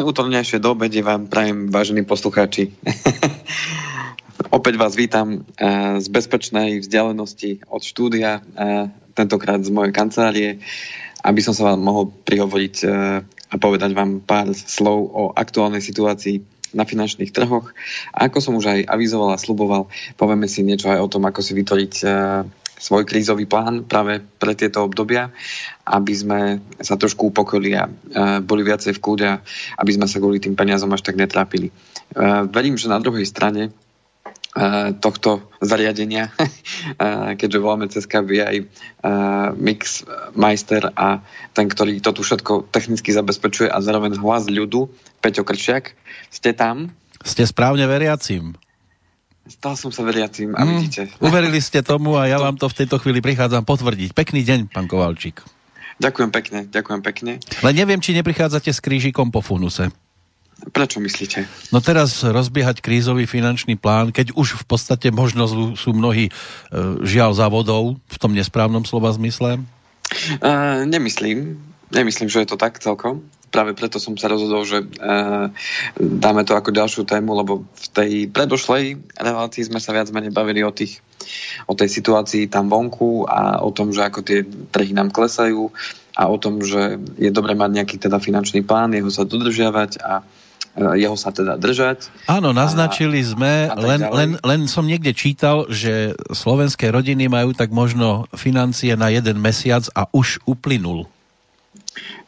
Krásne útornejšie do obede vám prajem, vážení poslucháči. Opäť vás vítam z bezpečnej vzdialenosti od štúdia, tentokrát z mojej kancelárie, aby som sa vám mohol prihovoriť a povedať vám pár slov o aktuálnej situácii na finančných trhoch. A ako som už aj avizoval a sluboval, povieme si niečo aj o tom, ako si vytvoriť svoj krízový plán práve pre tieto obdobia, aby sme sa trošku upokojili a boli viacej v kúde, aby sme sa kvôli tým peniazom až tak netrápili. Verím, že na druhej strane tohto zariadenia, keďže voláme cez aj Mix Majster a ten, ktorý to tu všetko technicky zabezpečuje a zároveň hlas ľudu, Peťo Kršiak, ste tam? Ste správne veriacím. Stal som sa veriacím a mm, vidíte. Uverili ste tomu a ja vám to v tejto chvíli prichádzam potvrdiť. Pekný deň, pán Kovalčík. Ďakujem pekne, ďakujem pekne. Len neviem, či neprichádzate s krížikom po funuse. Prečo myslíte? No teraz rozbiehať krízový finančný plán, keď už v podstate možno sú mnohí e, žiaľ za vodou, v tom nesprávnom slova zmysle? Uh, nemyslím. Nemyslím, že je to tak celkom práve preto som sa rozhodol, že e, dáme to ako ďalšiu tému, lebo v tej predošlej relácii sme sa viac menej bavili o, tých, o tej situácii tam vonku a o tom, že ako tie trhy nám klesajú a o tom, že je dobre mať nejaký teda finančný plán, jeho sa dodržiavať a e, jeho sa teda držať. Áno, naznačili a, sme, a len, len, len som niekde čítal, že slovenské rodiny majú tak možno financie na jeden mesiac a už uplynul.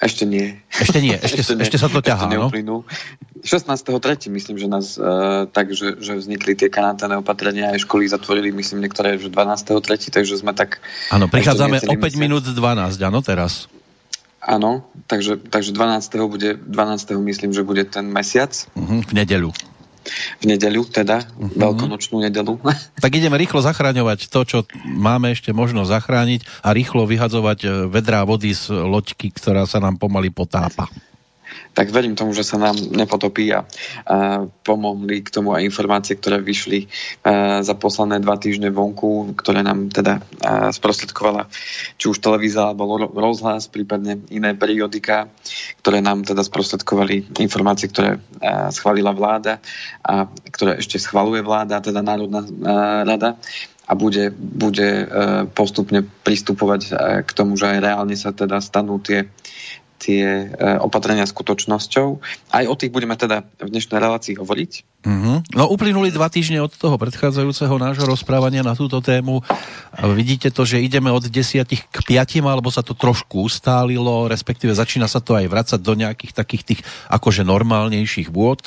Ešte nie. Ešte nie, ešte, ešte, nie. ešte sa to ťahá, no? 16.3. myslím, že nás uh, tak, že, že vznikli tie karanténne opatrenia aj školy zatvorili, myslím, niektoré už 12.3. takže sme tak... Áno, prichádzame o 5 mesiac. minút 12, áno, teraz. Áno, takže, takže 12. bude, 12. myslím, že bude ten mesiac. Uh-huh, v nedeľu v nedeľu, teda uh-huh. veľkonočnú nedeľu. Tak ideme rýchlo zachraňovať to, čo máme ešte možno zachrániť a rýchlo vyhadzovať e, vedrá vody z loďky, ktorá sa nám pomaly potápa tak verím tomu, že sa nám nepotopí a, a pomohli k tomu aj informácie, ktoré vyšli a, za posledné dva týždne vonku, ktoré nám teda a, sprostredkovala či už televízia alebo rozhlas, prípadne iné periodika, ktoré nám teda sprostredkovali informácie, ktoré a, schválila vláda a ktoré ešte schvaluje vláda, teda Národná a, rada a bude, bude postupne pristupovať k tomu, že aj reálne sa teda stanú tie tie e, opatrenia skutočnosťou. Aj o tých budeme teda v dnešnej relácii hovoriť. Mm-hmm. No uplynuli dva týždne od toho predchádzajúceho nášho rozprávania na túto tému. Vidíte to, že ideme od desiatich k piatim, alebo sa to trošku ustálilo, respektíve začína sa to aj vracať do nejakých takých tých akože normálnejších vôd?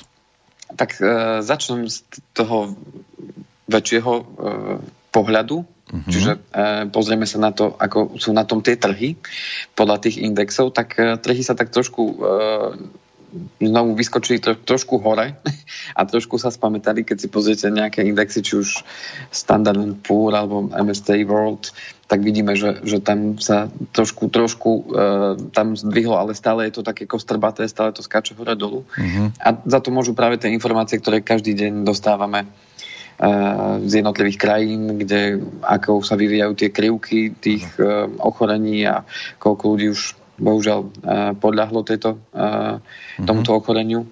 Tak e, začnem z toho väčšieho e, pohľadu, Uh-huh. Čiže e, pozrieme sa na to, ako sú na tom tie trhy podľa tých indexov, tak e, trhy sa tak trošku e, znovu vyskočili tro, trošku hore a trošku sa spamätali, keď si pozriete nejaké indexy, či už Standard Poor alebo MSCI World, tak vidíme, že, že tam sa trošku, trošku e, tam zdvihlo, ale stále je to také kostrbaté, stále to skáče hore dolu. Uh-huh. A za to môžu práve tie informácie, ktoré každý deň dostávame z jednotlivých krajín, kde ako sa vyvíjajú tie krivky tých uh, ochorení a koľko ľudí už bohužiaľ uh, podľahlo tejto, uh, tomuto ochoreniu.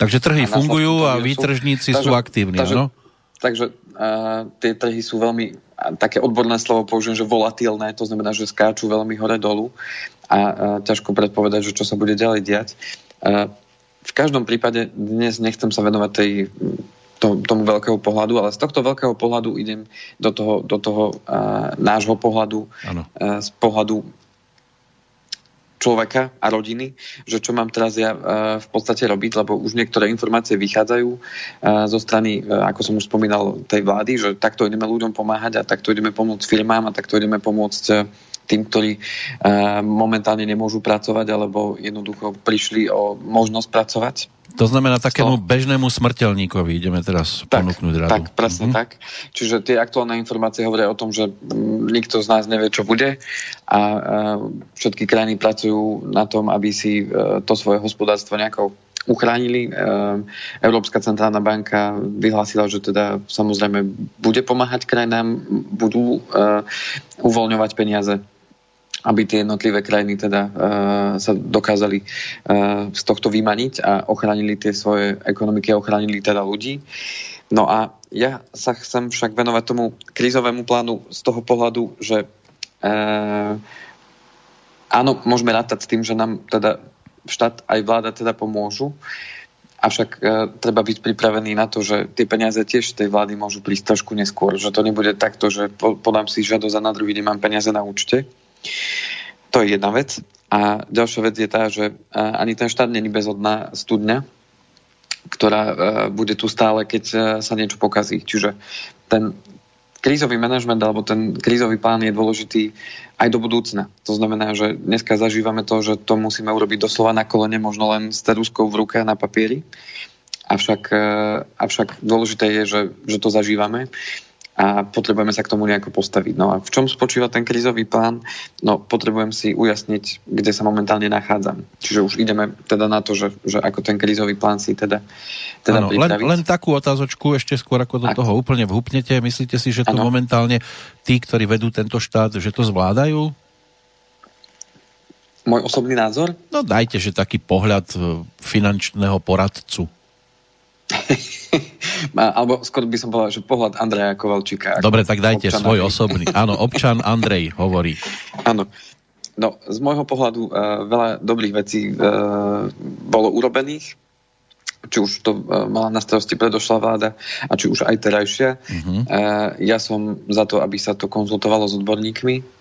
Takže trhy a fungujú a výtržníci sú aktívni, takže, no? Takže uh, tie trhy sú veľmi, také odborné slovo použijem, že volatilné, to znamená, že skáču veľmi hore-dolu a uh, ťažko predpovedať, že čo sa bude ďalej diať. Uh, v každom prípade dnes nechcem sa venovať tej to, tomu veľkého pohľadu, ale z tohto veľkého pohľadu idem do toho, do toho uh, nášho pohľadu, uh, z pohľadu človeka a rodiny, že čo mám teraz ja v podstate robiť, lebo už niektoré informácie vychádzajú zo strany, ako som už spomínal, tej vlády, že takto ideme ľuďom pomáhať a takto ideme pomôcť firmám a takto ideme pomôcť tým, ktorí momentálne nemôžu pracovať alebo jednoducho prišli o možnosť pracovať. To znamená takému to... bežnému smrteľníkovi ideme teraz tak, ponúknuť radu. Tak, presne mm-hmm. tak. Čiže tie aktuálne informácie hovoria o tom, že mm, nikto z nás nevie, čo bude a všetky krajiny pracujú na tom, aby si e, to svoje hospodárstvo nejako uchránili. E, Európska centrálna banka vyhlásila, že teda samozrejme bude pomáhať krajinám, budú e, uvoľňovať peniaze aby tie jednotlivé krajiny teda uh, sa dokázali uh, z tohto vymaniť a ochránili tie svoje ekonomiky a ochránili teda ľudí. No a ja sa chcem však venovať tomu krízovému plánu z toho pohľadu, že uh, áno, môžeme rátať s tým, že nám teda štát aj vláda teda pomôžu, avšak uh, treba byť pripravený na to, že tie peniaze tiež tej vlády môžu prísť trošku neskôr, že to nebude takto, že podám si žiadosť a na druhý deň mám peniaze na účte. To je jedna vec. A ďalšia vec je tá, že ani ten štát není bezodná studňa, ktorá bude tu stále, keď sa niečo pokazí. Čiže ten krízový manažment alebo ten krízový plán je dôležitý aj do budúcna. To znamená, že dneska zažívame to, že to musíme urobiť doslova na kolene, možno len s teruskou v ruke na papieri. Avšak, avšak dôležité je, že, že to zažívame a potrebujeme sa k tomu nejako postaviť. No a v čom spočíva ten krizový plán? No potrebujem si ujasniť, kde sa momentálne nachádzam. Čiže už ideme teda na to, že, že ako ten krizový plán si teda, teda ano, len, len takú otázočku ešte skôr, ako do ako? toho úplne vhupnete. Myslíte si, že to ano. momentálne tí, ktorí vedú tento štát, že to zvládajú? Môj osobný názor? No dajte, že taký pohľad e, finančného poradcu. Alebo skôr by som povedal, že pohľad Andreja Kovalčíka. Dobre, tak dajte občana. svoj osobný. Áno, občan Andrej hovorí. Áno. No, z môjho pohľadu uh, veľa dobrých vecí uh, bolo urobených, či už to uh, mala na starosti predošlá vláda a či už aj terajšia. Uh-huh. Uh, ja som za to, aby sa to konzultovalo s odborníkmi,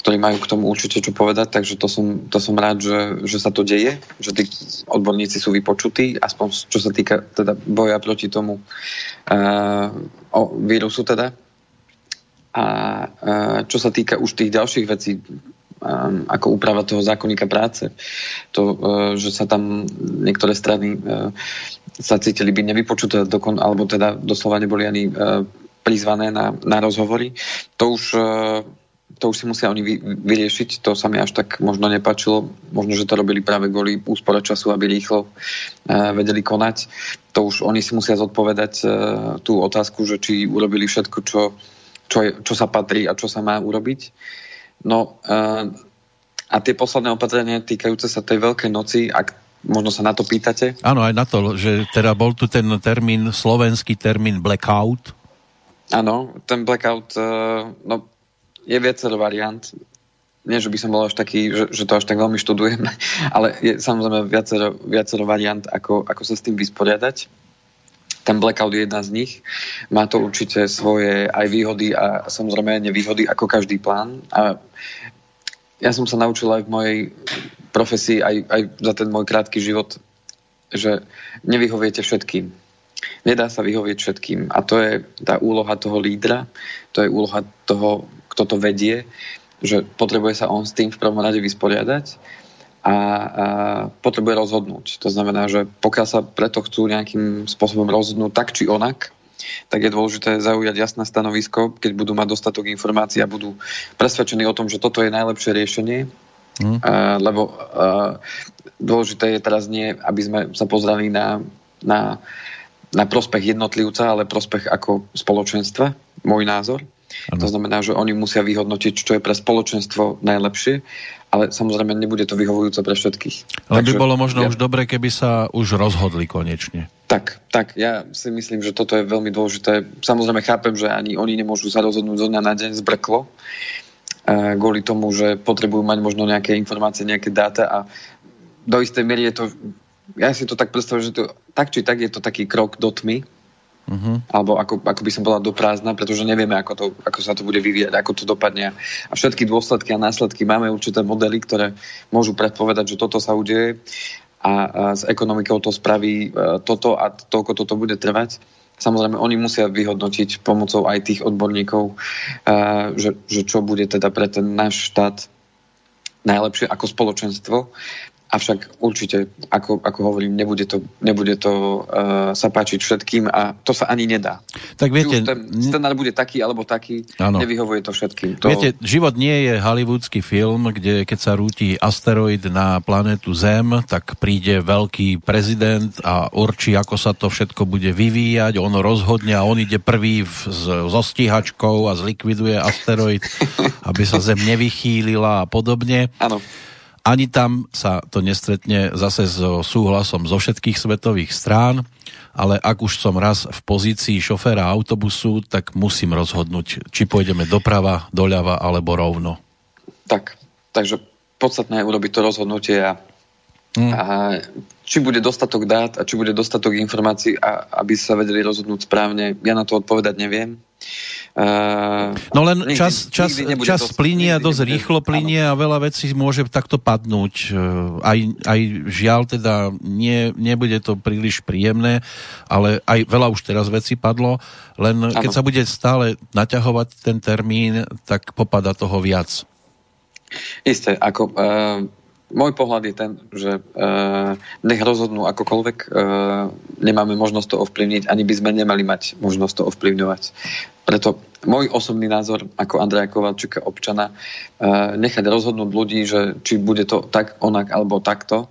ktorí majú k tomu určite čo povedať, takže to som, to som rád, že, že sa to deje, že tí odborníci sú vypočutí, aspoň čo sa týka teda boja proti tomu uh, o vírusu teda. A uh, čo sa týka už tých ďalších vecí, um, ako úprava toho zákonníka práce, to, uh, že sa tam niektoré strany uh, sa cítili byť nevypočuté, dokon, alebo teda doslova neboli ani uh, prizvané na, na rozhovory, to už uh, to už si musia oni vy, vyriešiť, to sa mi až tak možno nepačilo, možno, že to robili práve kvôli úspore času, aby rýchlo uh, vedeli konať. To už oni si musia zodpovedať uh, tú otázku, že či urobili všetko, čo, čo, je, čo sa patrí a čo sa má urobiť. No uh, a tie posledné opatrenia týkajúce sa tej veľkej noci, ak možno sa na to pýtate. Áno, aj na to, že teda bol tu ten termín, slovenský termín blackout. Áno, ten blackout, no je viacero variant. Nie, že by som bol až taký, že, že to až tak veľmi študujem, ale je samozrejme viacero, viacero variant, ako, ako sa s tým vysporiadať. Ten blackout je jedna z nich. Má to určite svoje aj výhody a samozrejme nevýhody, ako každý plán. A ja som sa naučil aj v mojej profesii, aj, aj za ten môj krátky život, že nevyhoviete všetkým. Nedá sa vyhovieť všetkým. A to je tá úloha toho lídra, to je úloha toho kto to vedie, že potrebuje sa on s tým v prvom rade vysporiadať a, a potrebuje rozhodnúť. To znamená, že pokiaľ sa preto chcú nejakým spôsobom rozhodnúť tak či onak, tak je dôležité zaujať jasné stanovisko, keď budú mať dostatok informácií a budú presvedčení o tom, že toto je najlepšie riešenie, mm. a, lebo a, dôležité je teraz nie, aby sme sa pozreli na, na, na prospech jednotlivca, ale prospech ako spoločenstva, môj názor. Ano. To znamená, že oni musia vyhodnotiť, čo je pre spoločenstvo najlepšie, ale samozrejme nebude to vyhovujúce pre všetkých. Ale by bolo možno ja... už dobre, keby sa už rozhodli konečne. Tak, tak, ja si myslím, že toto je veľmi dôležité. Samozrejme chápem, že ani oni nemôžu sa rozhodnúť zo dňa na deň zbrklo, kvôli tomu, že potrebujú mať možno nejaké informácie, nejaké dáta a do istej miery je to, ja si to tak predstavujem, že to, tak či tak je to taký krok do tmy, Uh-huh. Alebo ako, ako by som bola do prázdna, pretože nevieme, ako, to, ako sa to bude vyvíjať, ako to dopadne. A všetky dôsledky a následky máme určité modely, ktoré môžu predpovedať, že toto sa udeje a, a s ekonomikou to spraví uh, toto a toľko toto bude trvať. Samozrejme, oni musia vyhodnotiť pomocou aj tých odborníkov, uh, že, že čo bude teda pre ten náš štát najlepšie ako spoločenstvo. Avšak určite, ako, ako hovorím, nebude to, nebude to uh, sa páčiť všetkým a to sa ani nedá. Tak viete... ten scenár bude taký alebo taký, ano. nevyhovuje to všetkým. To... Viete, život nie je hollywoodsky film, kde keď sa rúti asteroid na planetu Zem, tak príde veľký prezident a určí, ako sa to všetko bude vyvíjať, on rozhodne a on ide prvý v, so stíhačkou a zlikviduje asteroid, aby sa Zem nevychýlila a podobne. Áno. Ani tam sa to nestretne zase so súhlasom zo všetkých svetových strán, ale ak už som raz v pozícii šoféra autobusu, tak musím rozhodnúť, či pôjdeme doprava, doľava alebo rovno. Tak, takže podstatné je urobiť to rozhodnutie a, mm. a či bude dostatok dát a či bude dostatok informácií, a, aby sa vedeli rozhodnúť správne, ja na to odpovedať neviem. Uh, no len nikdy, čas, čas, čas to, plinie a dosť rýchlo plinie a veľa vecí môže takto padnúť. Aj, aj žiaľ teda nie, nebude to príliš príjemné, ale aj veľa už teraz vecí padlo, len ano. keď sa bude stále naťahovať ten termín, tak popada toho viac. Isté, ako uh, môj pohľad je ten, že uh, nech rozhodnú akokoľvek, uh, nemáme možnosť to ovplyvniť, ani by sme nemali mať možnosť to ovplyvňovať. Preto môj osobný názor ako Andreja Kovalčíka občana, uh, nechať rozhodnúť ľudí, že či bude to tak, onak alebo takto,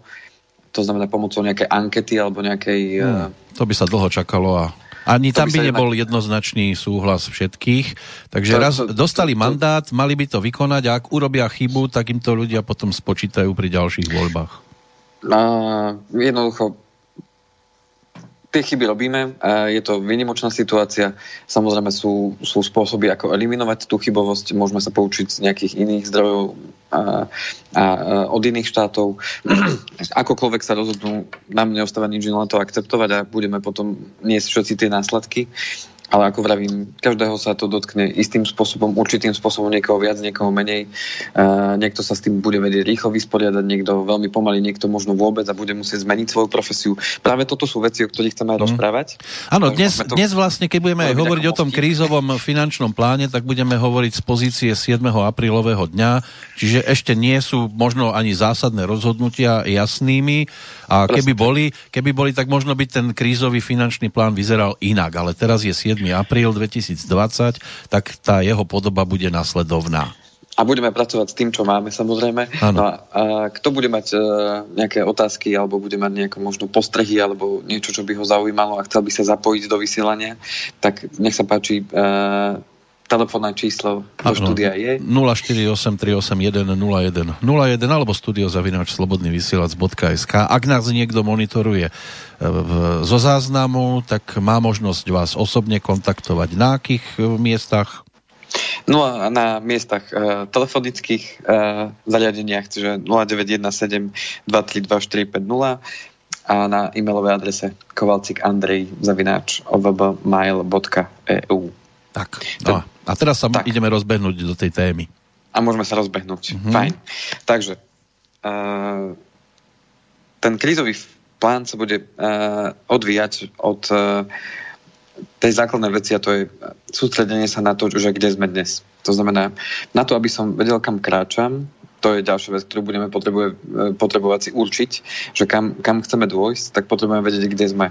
to znamená pomocou nejakej ankety alebo nejakej... Uh, hmm, to by sa dlho čakalo a ani tam by nebol jednoznačný súhlas všetkých. Takže raz dostali mandát, mali by to vykonať a ak urobia chybu, tak im to ľudia potom spočítajú pri ďalších voľbách. A, jednoducho tie chyby robíme, je to výnimočná situácia, samozrejme sú, sú spôsoby, ako eliminovať tú chybovosť, môžeme sa poučiť z nejakých iných zdrojov a, a, od iných štátov. Akokoľvek sa rozhodnú, nám neostáva nič len to akceptovať a budeme potom niesť všetci tie následky ale ako vravím, každého sa to dotkne istým spôsobom, určitým spôsobom, niekoho viac, niekoho menej. Uh, niekto sa s tým bude vedieť rýchlo vysporiadať, niekto veľmi pomaly, niekto možno vôbec a bude musieť zmeniť svoju profesiu. Práve toto sú veci, o ktorých chceme aj mm. rozprávať. Áno, dnes, to... dnes vlastne, keď budeme aj hovoriť o tom krízovom finančnom pláne, tak budeme hovoriť z pozície 7. aprílového dňa, čiže ešte nie sú možno ani zásadné rozhodnutia jasnými a keby boli, keby boli, tak možno by ten krízový finančný plán vyzeral inak, ale teraz je 7. apríl 2020, tak tá jeho podoba bude nasledovná. A budeme pracovať s tým, čo máme, samozrejme. No a, a kto bude mať uh, nejaké otázky, alebo bude mať nejaké možno postrehy, alebo niečo, čo by ho zaujímalo a chcel by sa zapojiť do vysielania, tak nech sa páči, uh, telefónne číslo do štúdia je. 0483810101 alebo studiozavináč slobodnyvysielac.sk Ak nás niekto monitoruje e, zo záznamu, tak má možnosť vás osobne kontaktovať. Na akých e, miestach? No a na miestach uh, telefonických uh, zariadeniach, čiže 0917 232 a na e-mailovej adrese kovalcikandrej zavináč ovbmail.eu Tak, no a teraz sa tak. ideme rozbehnúť do tej témy. A môžeme sa rozbehnúť. Mm-hmm. Fajn. Takže uh, ten krízový plán sa bude uh, odvíjať od uh, tej základnej veci a to je sústredenie sa na to, že kde sme dnes. To znamená, na to, aby som vedel, kam kráčam, to je ďalšia vec, ktorú budeme potrebuje, potrebovať si určiť, že kam, kam chceme dôjsť, tak potrebujeme vedieť, kde sme.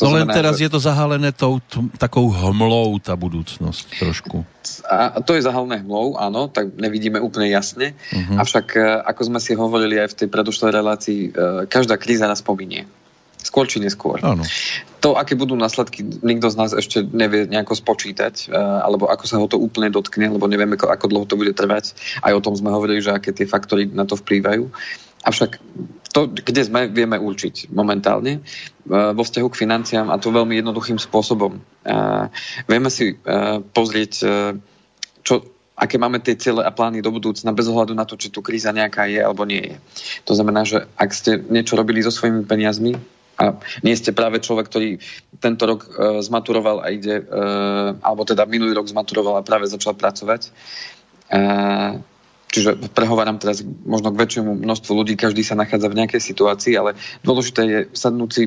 To no len teraz že... je to zahalené tou, t- takou hmlou tá budúcnosť trošku. A to je zahalené hmlou, áno, tak nevidíme úplne jasne. Uh-huh. Avšak, e, ako sme si hovorili aj v tej predošlej relácii, e, každá kríza nás pominie. Skôr či neskôr. Áno. To, aké budú následky, nikto z nás ešte nevie nejako spočítať, e, alebo ako sa ho to úplne dotkne, lebo nevieme, ako, ako dlho to bude trvať. Aj o tom sme hovorili, že aké tie faktory na to vplývajú. Avšak to, kde sme, vieme určiť momentálne e, vo vzťahu k financiám a to veľmi jednoduchým spôsobom. E, vieme si pozrieť, čo, aké máme tie ciele a plány do budúcna bez ohľadu na to, či tu kríza nejaká je alebo nie je. To znamená, že ak ste niečo robili so svojimi peniazmi, a nie ste práve človek, ktorý tento rok uh, zmaturoval a ide, uh, alebo teda minulý rok zmaturoval a práve začal pracovať. Uh, čiže prehováram teraz možno k väčšiemu množstvu ľudí, každý sa nachádza v nejakej situácii, ale dôležité je sadnúť si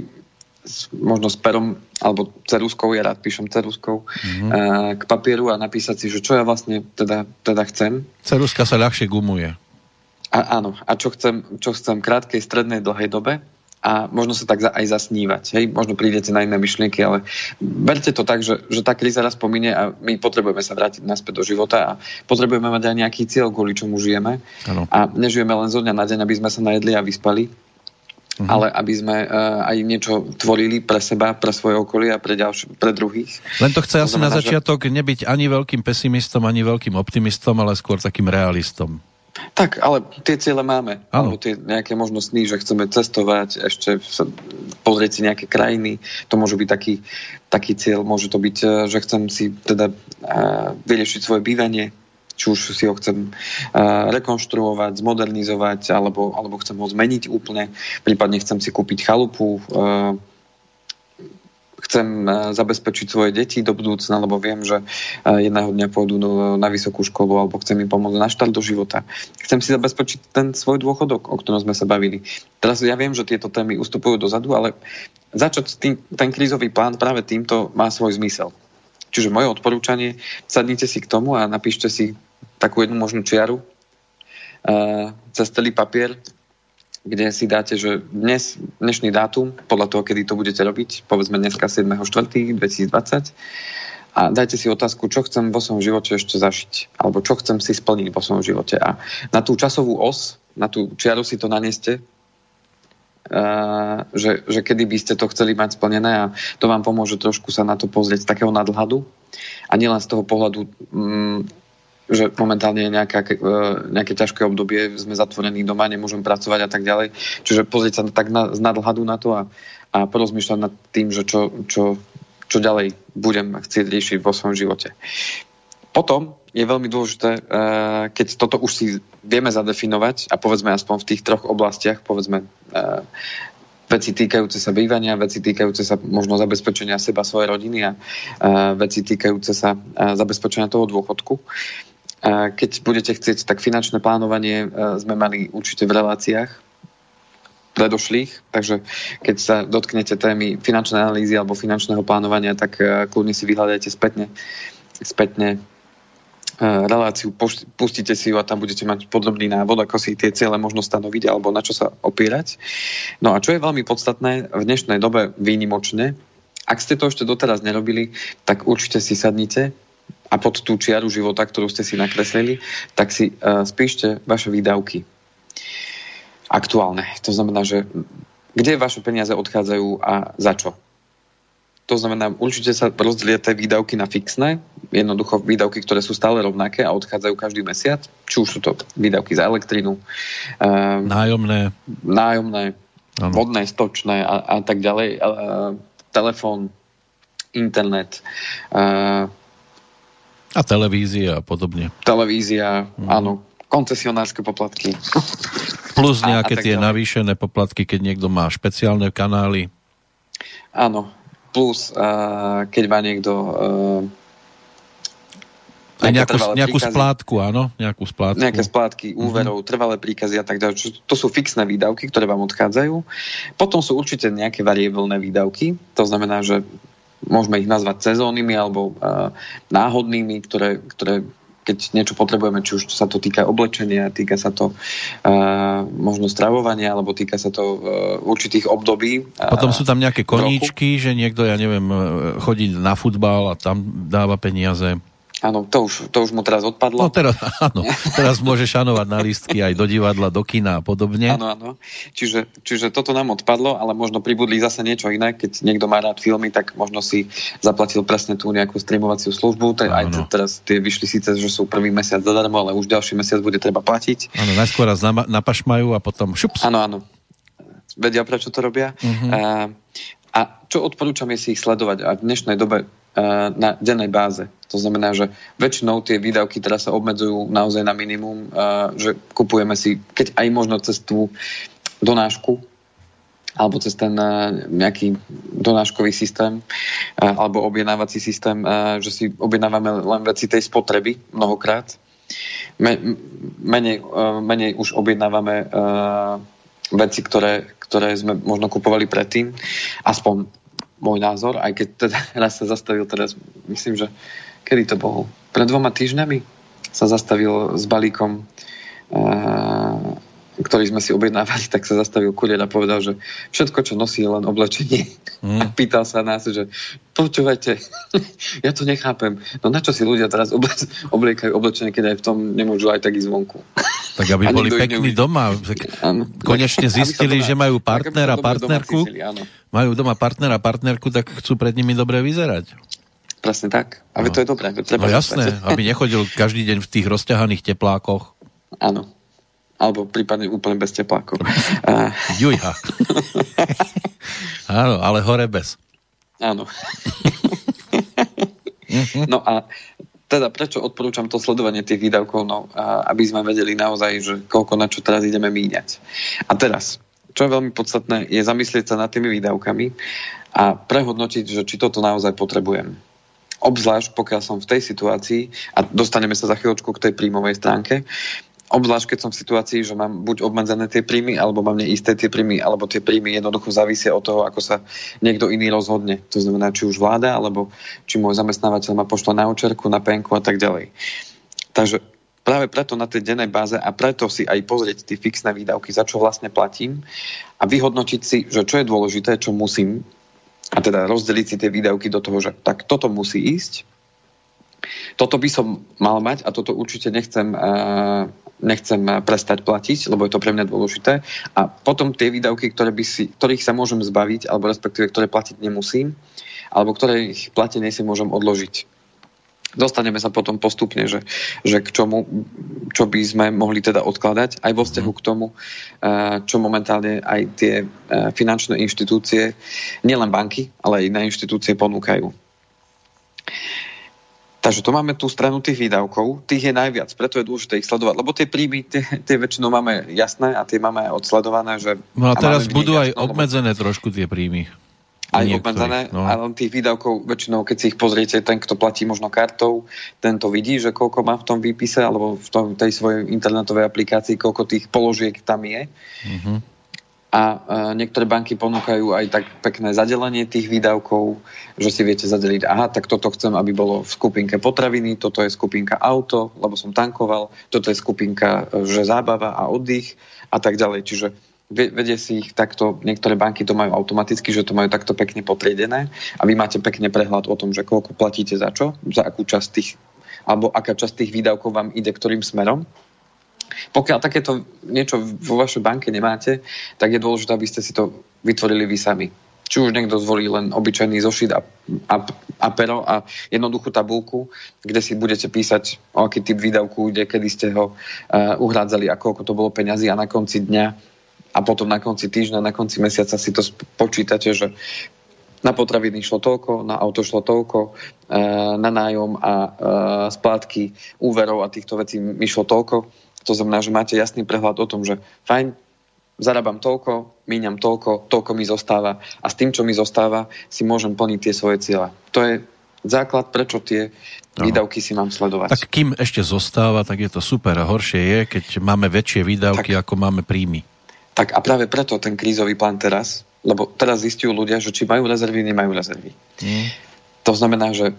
možno s perom alebo ceruskou, ja rád píšem ceruskou, mm-hmm. uh, k papieru a napísať si, že čo ja vlastne teda, teda chcem. Ceruska sa ľahšie gumuje. A, áno, a čo chcem, čo chcem krátkej, strednej, dlhej dobe, a možno sa tak aj zasnívať. Hej? Možno prídete na iné myšlienky, ale berte to tak, že, že tá kríza raz pomine a my potrebujeme sa vrátiť naspäť do života a potrebujeme mať aj nejaký cieľ, kvôli čomu žijeme. Ano. A nežijeme len zo dňa na deň, aby sme sa najedli a vyspali, uh-huh. ale aby sme uh, aj niečo tvorili pre seba, pre svoje okolie a pre, ďalš- pre druhých. Len to chce to asi znamená, na začiatok že... nebyť ani veľkým pesimistom, ani veľkým optimistom, ale skôr takým realistom. Tak, ale tie ciele máme. Alebo tie nejaké možnosti, že chceme cestovať, ešte pozrieť si nejaké krajiny. To môže byť taký, taký cieľ. Môže to byť, eh, že chcem si teda uh, vyriešiť svoje bývanie, či už si ho chcem uh, rekonštruovať, zmodernizovať, alebo, alebo chcem ho zmeniť úplne. Prípadne chcem si kúpiť chalupu, chcem e, zabezpečiť svoje deti do budúcna, lebo viem, že e, jedného dňa pôjdu na vysokú školu alebo chcem im pomôcť na štart do života. Chcem si zabezpečiť ten svoj dôchodok, o ktorom sme sa bavili. Teraz ja viem, že tieto témy ustupujú dozadu, ale začať tým, ten krízový plán práve týmto má svoj zmysel. Čiže moje odporúčanie, sadnite si k tomu a napíšte si takú jednu možnú čiaru uh, cez celý papier, kde si dáte, že dnes, dnešný dátum, podľa toho, kedy to budete robiť, povedzme dneska 7.4.2020, a dajte si otázku, čo chcem vo svojom živote ešte zažiť, alebo čo chcem si splniť vo svojom živote. A na tú časovú os, na tú čiaru si to naneste, že, že kedy by ste to chceli mať splnené a to vám pomôže trošku sa na to pozrieť z takého nadhľadu a nielen z toho pohľadu um, že momentálne je nejaká, e, nejaké ťažké obdobie, sme zatvorení doma, nemôžem pracovať a tak ďalej. Čiže pozrieť sa tak na, z nadhľadu na to a, a porozmýšľať nad tým, že čo, čo, čo ďalej budem chcieť riešiť vo svojom živote. Potom je veľmi dôležité, e, keď toto už si vieme zadefinovať a povedzme aspoň v tých troch oblastiach, povedzme e, veci týkajúce sa bývania, veci týkajúce sa možno zabezpečenia seba, svojej rodiny a veci týkajúce sa zabezpečenia toho dôchodku. Keď budete chcieť, tak finančné plánovanie e, sme mali určite v reláciách predošlých, takže keď sa dotknete témy finančnej analýzy alebo finančného plánovania, tak e, kľudne si vyhľadajte spätne, spätne e, reláciu, pustite si ju a tam budete mať podrobný návod, ako si tie ciele možno stanoviť alebo na čo sa opierať. No a čo je veľmi podstatné v dnešnej dobe výnimočne, ak ste to ešte doteraz nerobili, tak určite si sadnite a pod tú čiaru života, ktorú ste si nakreslili, tak si uh, spíšte vaše výdavky aktuálne. To znamená, že kde vaše peniaze odchádzajú a za čo. To znamená, určite sa tie výdavky na fixné, jednoducho výdavky, ktoré sú stále rovnaké a odchádzajú každý mesiac, či už sú to výdavky za elektrinu, uh, nájomné, nájomné vodné, stočné a, a tak ďalej, uh, telefón, internet, uh, a televízia a podobne. Televízia, mm. áno. Koncesionárske poplatky. Plus nejaké a, a tie ďalej. navýšené poplatky, keď niekto má špeciálne kanály. Áno. Plus, uh, keď má niekto uh, a nejakú, nejakú splátku, áno? Nejakú splátku. Nejaké splátky, mhm. úverov, mm-hmm. trvalé príkazy a tak ďalej. To sú fixné výdavky, ktoré vám odchádzajú. Potom sú určite nejaké variabilné výdavky. To znamená, že môžeme ich nazvať sezónnymi alebo uh, náhodnými, ktoré, ktoré keď niečo potrebujeme, či už sa to týka oblečenia, týka sa to uh, možno stravovania, alebo týka sa to uh, určitých období. Uh, Potom sú tam nejaké koníčky, roku. že niekto, ja neviem, chodí na futbal a tam dáva peniaze. Áno, to už, to už mu teraz odpadlo. No teraz, áno, teraz môže šanovať na listky aj do divadla, do kina a podobne. Áno, áno. Čiže, čiže toto nám odpadlo, ale možno pribudli zase niečo iné. Keď niekto má rád filmy, tak možno si zaplatil presne tú nejakú streamovaciu službu. Te, aj teraz tie vyšli síce, že sú prvý mesiac zadarmo, ale už ďalší mesiac bude treba platiť. Áno, najskôr raz napašmajú a potom šups. Áno, áno. Vedia, prečo to robia. Uh-huh. A, a čo odporúčam je si ich sledovať. A v dnešnej dobe na dennej báze. To znamená, že väčšinou tie výdavky teraz sa obmedzujú naozaj na minimum, že kupujeme si, keď aj možno cez tú donášku, alebo cez ten nejaký donáškový systém alebo objednávací systém, že si objednávame len veci tej spotreby mnohokrát. Menej, menej už objednávame veci, ktoré, ktoré sme možno kupovali predtým, aspoň môj názor, aj keď teda sa zastavil teraz, myslím, že kedy to bolo? Pred dvoma týždňami sa zastavil s balíkom ktorý sme si objednávali, tak sa zastavil kurier a povedal, že všetko, čo nosí, je len oblečenie. Mm. A pýtal sa nás, že počúvajte, ja to nechápem. No na čo si ľudia teraz obliekajú oblečenie, keď aj v tom nemôžu aj tak ísť zvonku? Tak aby boli pekní doma. Konečne zistili, že majú partnera, partnerku. Majú doma partnera, partnerku, tak chcú pred nimi dobre vyzerať. Presne tak. A no. to je dobré. Treba no jasné, aby nechodil každý deň v tých rozťahaných teplákoch. Áno. Alebo prípadne úplne bez teplákov. Jujha. Áno, ale hore bez. Áno. no a teda prečo odporúčam to sledovanie tých výdavkov, no, aby sme vedeli naozaj, že koľko na čo teraz ideme míňať. A teraz, čo je veľmi podstatné, je zamyslieť sa nad tými výdavkami a prehodnotiť, že či toto naozaj potrebujem. Obzvlášť pokiaľ som v tej situácii, a dostaneme sa za chvíľočku k tej príjmovej stránke, Obzvlášť, keď som v situácii, že mám buď obmedzené tie príjmy, alebo mám neisté tie príjmy, alebo tie príjmy jednoducho závisia od toho, ako sa niekto iný rozhodne. To znamená, či už vláda, alebo či môj zamestnávateľ ma pošle na očerku, na penku a tak ďalej. Takže práve preto na tej dennej báze a preto si aj pozrieť tie fixné výdavky, za čo vlastne platím a vyhodnotiť si, že čo je dôležité, čo musím a teda rozdeliť si tie výdavky do toho, že tak toto musí ísť, toto by som mal mať a toto určite nechcem uh, nechcem prestať platiť, lebo je to pre mňa dôležité. A potom tie výdavky, ktoré by si, ktorých sa môžem zbaviť, alebo respektíve ktoré platiť nemusím, alebo ktoré ich platenie si môžem odložiť. Dostaneme sa potom postupne, že, že k čomu, čo by sme mohli teda odkladať, aj vo vzťahu k tomu, eh, čo momentálne aj tie eh, finančné inštitúcie, nielen banky, ale aj iné inštitúcie ponúkajú. Takže to máme tú stranu tých výdavkov, tých je najviac, preto je dôležité ich sledovať, lebo tie príjmy, tie, tie väčšinou máme jasné a tie máme odsledované. Že, no a teraz a budú aj obmedzené lebo... trošku tie príjmy. Aj obmedzené, no. ale tých výdavkov väčšinou, keď si ich pozriete, ten, kto platí možno kartou, ten to vidí, že koľko má v tom výpise alebo v tom, tej svojej internetovej aplikácii, koľko tých položiek tam je. Mm-hmm a e, niektoré banky ponúkajú aj tak pekné zadelenie tých výdavkov, že si viete zadeliť, aha, tak toto chcem, aby bolo v skupinke potraviny, toto je skupinka auto, lebo som tankoval, toto je skupinka, e, že zábava a oddych a tak ďalej. Čiže vedie si ich takto, niektoré banky to majú automaticky, že to majú takto pekne potriedené a vy máte pekne prehľad o tom, že koľko platíte za čo, za akú časť tých, alebo aká časť tých výdavkov vám ide ktorým smerom pokiaľ takéto niečo vo vašej banke nemáte, tak je dôležité, aby ste si to vytvorili vy sami. Či už niekto zvolí len obyčajný zošit a, a, a pero a jednoduchú tabulku, kde si budete písať, o aký typ výdavku ide, kedy ste ho uh, uhrádzali a koľko to bolo peňazí a na konci dňa a potom na konci týždňa, na konci mesiaca si to počítate, že na potraviny šlo toľko, na auto šlo toľko, e, na nájom a e, splátky úverov a týchto vecí mi šlo toľko to znamená, že máte jasný prehľad o tom, že fajn, zarábam toľko, míňam toľko, toľko mi zostáva a s tým, čo mi zostáva, si môžem plniť tie svoje ciele. To je základ, prečo tie no. výdavky si mám sledovať. Tak kým ešte zostáva, tak je to super. Horšie je, keď máme väčšie výdavky, tak, ako máme príjmy. Tak a práve preto ten krízový plán teraz, lebo teraz zistujú ľudia, že či majú rezervy, nemajú rezervy. Mm. To znamená, že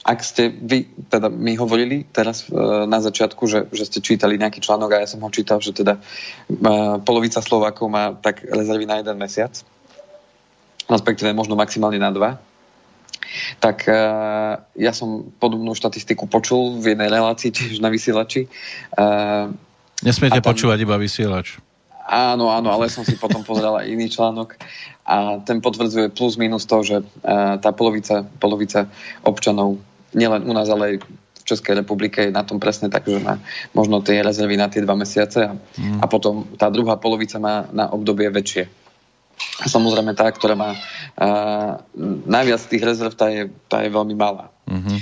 ak ste vy, teda mi hovorili teraz e, na začiatku, že, že ste čítali nejaký článok a ja som ho čítal, že teda e, polovica Slovákov má tak rezervy na jeden mesiac, respektíve možno maximálne na dva, tak e, ja som podobnú štatistiku počul v jednej relácii, tiež na vysielači. E, Nesmiete tam, počúvať iba vysielač. Áno, áno, ale som si potom pozrel aj iný článok a ten potvrdzuje plus minus to, že e, tá polovica, polovica občanov nielen u nás, ale aj v Českej republike je na tom presne tak, že má možno tie rezervy na tie dva mesiace a, mm. a potom tá druhá polovica má na obdobie väčšie. A samozrejme tá, ktorá má uh, najviac tých rezerv, tá je, tá je veľmi malá. Mm-hmm.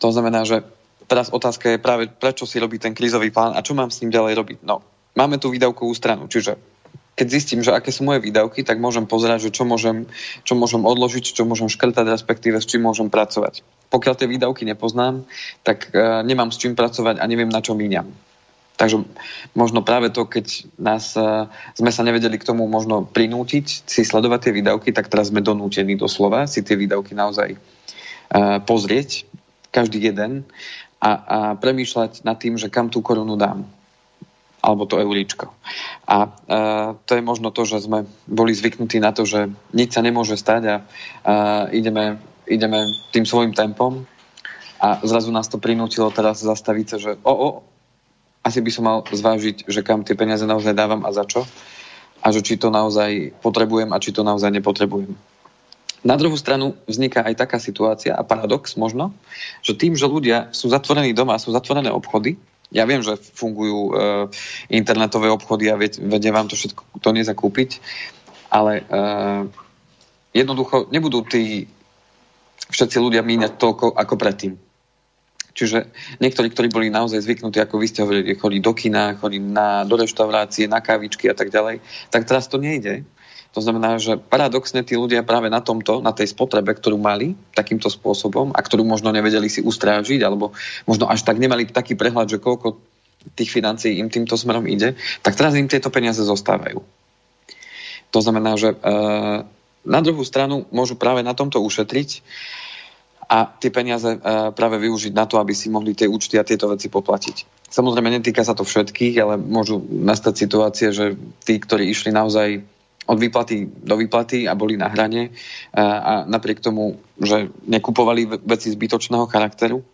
To znamená, že teraz otázka je práve, prečo si robí ten krízový plán a čo mám s ním ďalej robiť. No, máme tú výdavkovú stranu, čiže keď zistím, že aké sú moje výdavky, tak môžem pozerať, že čo môžem, čo môžem odložiť, čo môžem škrtať, respektíve s čím môžem pracovať. Pokiaľ tie výdavky nepoznám, tak uh, nemám s čím pracovať a neviem, na čo míňam. Takže možno práve to, keď nás, uh, sme sa nevedeli k tomu možno prinútiť si sledovať tie výdavky, tak teraz sme donútení doslova si tie výdavky naozaj uh, pozrieť, každý jeden a, a premýšľať nad tým, že kam tú korunu dám alebo to euríčko. A e, to je možno to, že sme boli zvyknutí na to, že nič sa nemôže stať a e, ideme, ideme tým svojim tempom a zrazu nás to prinútilo teraz zastaviť sa, že o, o, asi by som mal zvážiť, že kam tie peniaze naozaj dávam a za čo a že či to naozaj potrebujem a či to naozaj nepotrebujem. Na druhú stranu vzniká aj taká situácia a paradox možno, že tým, že ľudia sú zatvorení doma, sú zatvorené obchody, ja viem, že fungujú e, internetové obchody a vedia vám to všetko to nezakúpiť, ale e, jednoducho nebudú tí všetci ľudia míňať toľko ako predtým. Čiže niektorí, ktorí boli naozaj zvyknutí, ako vy ste hovorili, chodí do kina, chodí na, do reštaurácie, na kávičky a tak ďalej, tak teraz to nejde. To znamená, že paradoxne tí ľudia práve na tomto, na tej spotrebe, ktorú mali takýmto spôsobom a ktorú možno nevedeli si ustrážiť, alebo možno až tak nemali taký prehľad, že koľko tých financií im týmto smerom ide, tak teraz im tieto peniaze zostávajú. To znamená, že e, na druhú stranu môžu práve na tomto ušetriť a tie peniaze e, práve využiť na to, aby si mohli tie účty a tieto veci poplatiť. Samozrejme, netýka sa to všetkých, ale môžu nastať situácie, že tí, ktorí išli naozaj od výplaty do výplaty a boli na hrane a napriek tomu, že nekupovali veci zbytočného charakteru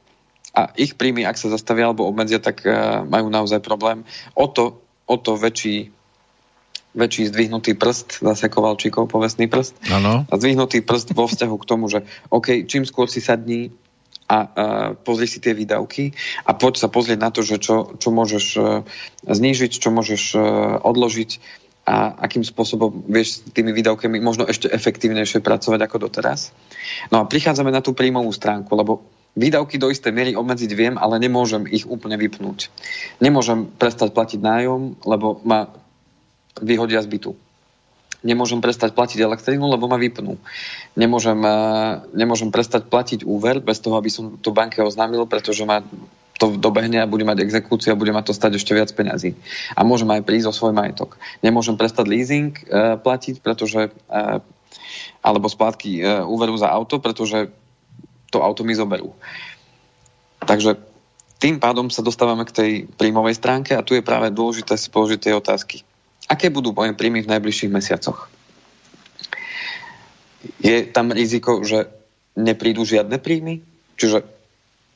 a ich príjmy, ak sa zastavia alebo obmedzia, tak majú naozaj problém. O to, o to väčší väčší zdvihnutý prst, zase Kovalčíkov povestný prst. Ano. A zdvihnutý prst vo vzťahu k tomu, že OK, čím skôr si sadní a, a pozri si tie výdavky a poď sa pozrieť na to, že čo, čo môžeš uh, znížiť, čo môžeš uh, odložiť a akým spôsobom vieš s tými výdavkami možno ešte efektívnejšie pracovať ako doteraz. No a prichádzame na tú príjmovú stránku, lebo výdavky do istej miery obmedziť viem, ale nemôžem ich úplne vypnúť. Nemôžem prestať platiť nájom, lebo ma vyhodia z bytu. Nemôžem prestať platiť elektrínu, lebo ma vypnú. Nemôžem, eh, nemôžem prestať platiť úver bez toho, aby som to banke oznámil, pretože ma to dobehne a bude mať exekúciu a bude ma to stať ešte viac peňazí. A môžem aj prísť o svoj majetok. Nemôžem prestať leasing e, platiť, pretože e, alebo splátky e, úveru za auto, pretože to auto mi zoberú. Takže tým pádom sa dostávame k tej príjmovej stránke a tu je práve dôležité si položiť tie otázky. Aké budú moje príjmy v najbližších mesiacoch? Je tam riziko, že neprídu žiadne príjmy? Čiže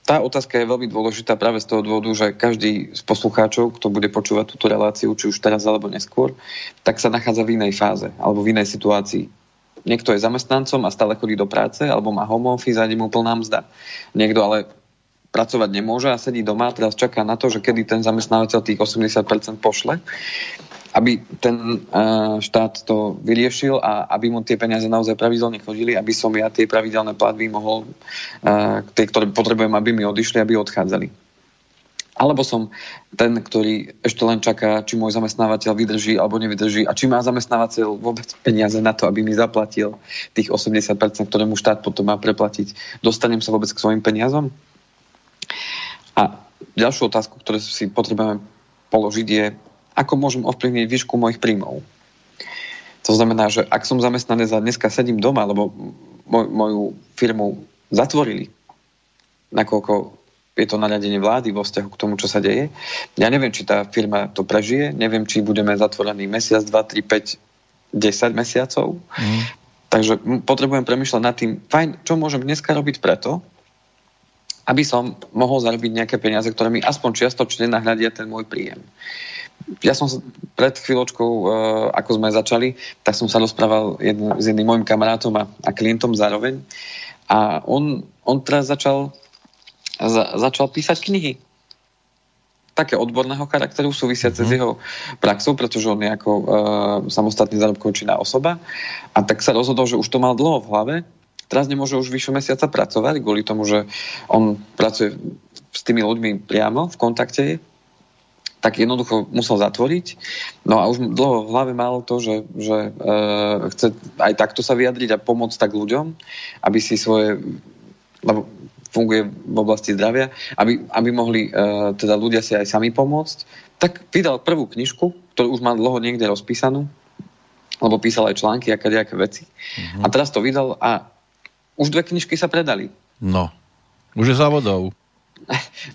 tá otázka je veľmi dôležitá práve z toho dôvodu, že každý z poslucháčov, kto bude počúvať túto reláciu, či už teraz alebo neskôr, tak sa nachádza v inej fáze alebo v inej situácii. Niekto je zamestnancom a stále chodí do práce, alebo má home office a mu plná mzda. Niekto ale pracovať nemôže a sedí doma a teraz čaká na to, že kedy ten zamestnávateľ tých 80% pošle aby ten uh, štát to vyriešil a aby mu tie peniaze naozaj pravidelne chodili, aby som ja tie pravidelné platby mohol, uh, tie, ktoré potrebujem, aby mi odišli, aby odchádzali. Alebo som ten, ktorý ešte len čaká, či môj zamestnávateľ vydrží alebo nevydrží a či má zamestnávateľ vôbec peniaze na to, aby mi zaplatil tých 80%, ktoré mu štát potom má preplatiť. Dostanem sa vôbec k svojim peniazom? A ďalšiu otázku, ktorú si potrebujeme položiť je, ako môžem ovplyvniť výšku mojich príjmov. To znamená, že ak som zamestnaný za dneska sedím doma, lebo moj, moju firmu zatvorili, nakoľko je to nariadenie vlády vo vzťahu k tomu, čo sa deje. Ja neviem, či tá firma to prežije, neviem, či budeme zatvorení mesiac, 2, 3, 5, 10 mesiacov. Mm. Takže potrebujem premyšľať nad tým, fajn, čo môžem dneska robiť preto, aby som mohol zarobiť nejaké peniaze, ktoré mi aspoň čiastočne nahľadia ten môj príjem ja som pred chvíľočkou, uh, ako sme začali, tak som sa rozprával jedn, s jedným môjim kamarátom a, a klientom zároveň. A on, on teraz začal, za, začal písať knihy. Také odborného charakteru súvisiace mm-hmm. s jeho praxou, pretože on je ako uh, samostatný zárobkov činná osoba. A tak sa rozhodol, že už to mal dlho v hlave. Teraz nemôže už vyššie mesiaca pracovať, kvôli tomu, že on pracuje s tými ľuďmi priamo v kontakte tak jednoducho musel zatvoriť. No a už dlho v hlave mal to, že, že e, chce aj takto sa vyjadriť a pomôcť tak ľuďom, aby si svoje, lebo funguje v oblasti zdravia, aby, aby mohli e, teda ľudia si aj sami pomôcť, tak vydal prvú knižku, ktorú už má dlho niekde rozpísanú, lebo písal aj články a kadejaké veci. Mm-hmm. A teraz to vydal a už dve knižky sa predali. No, už je závodov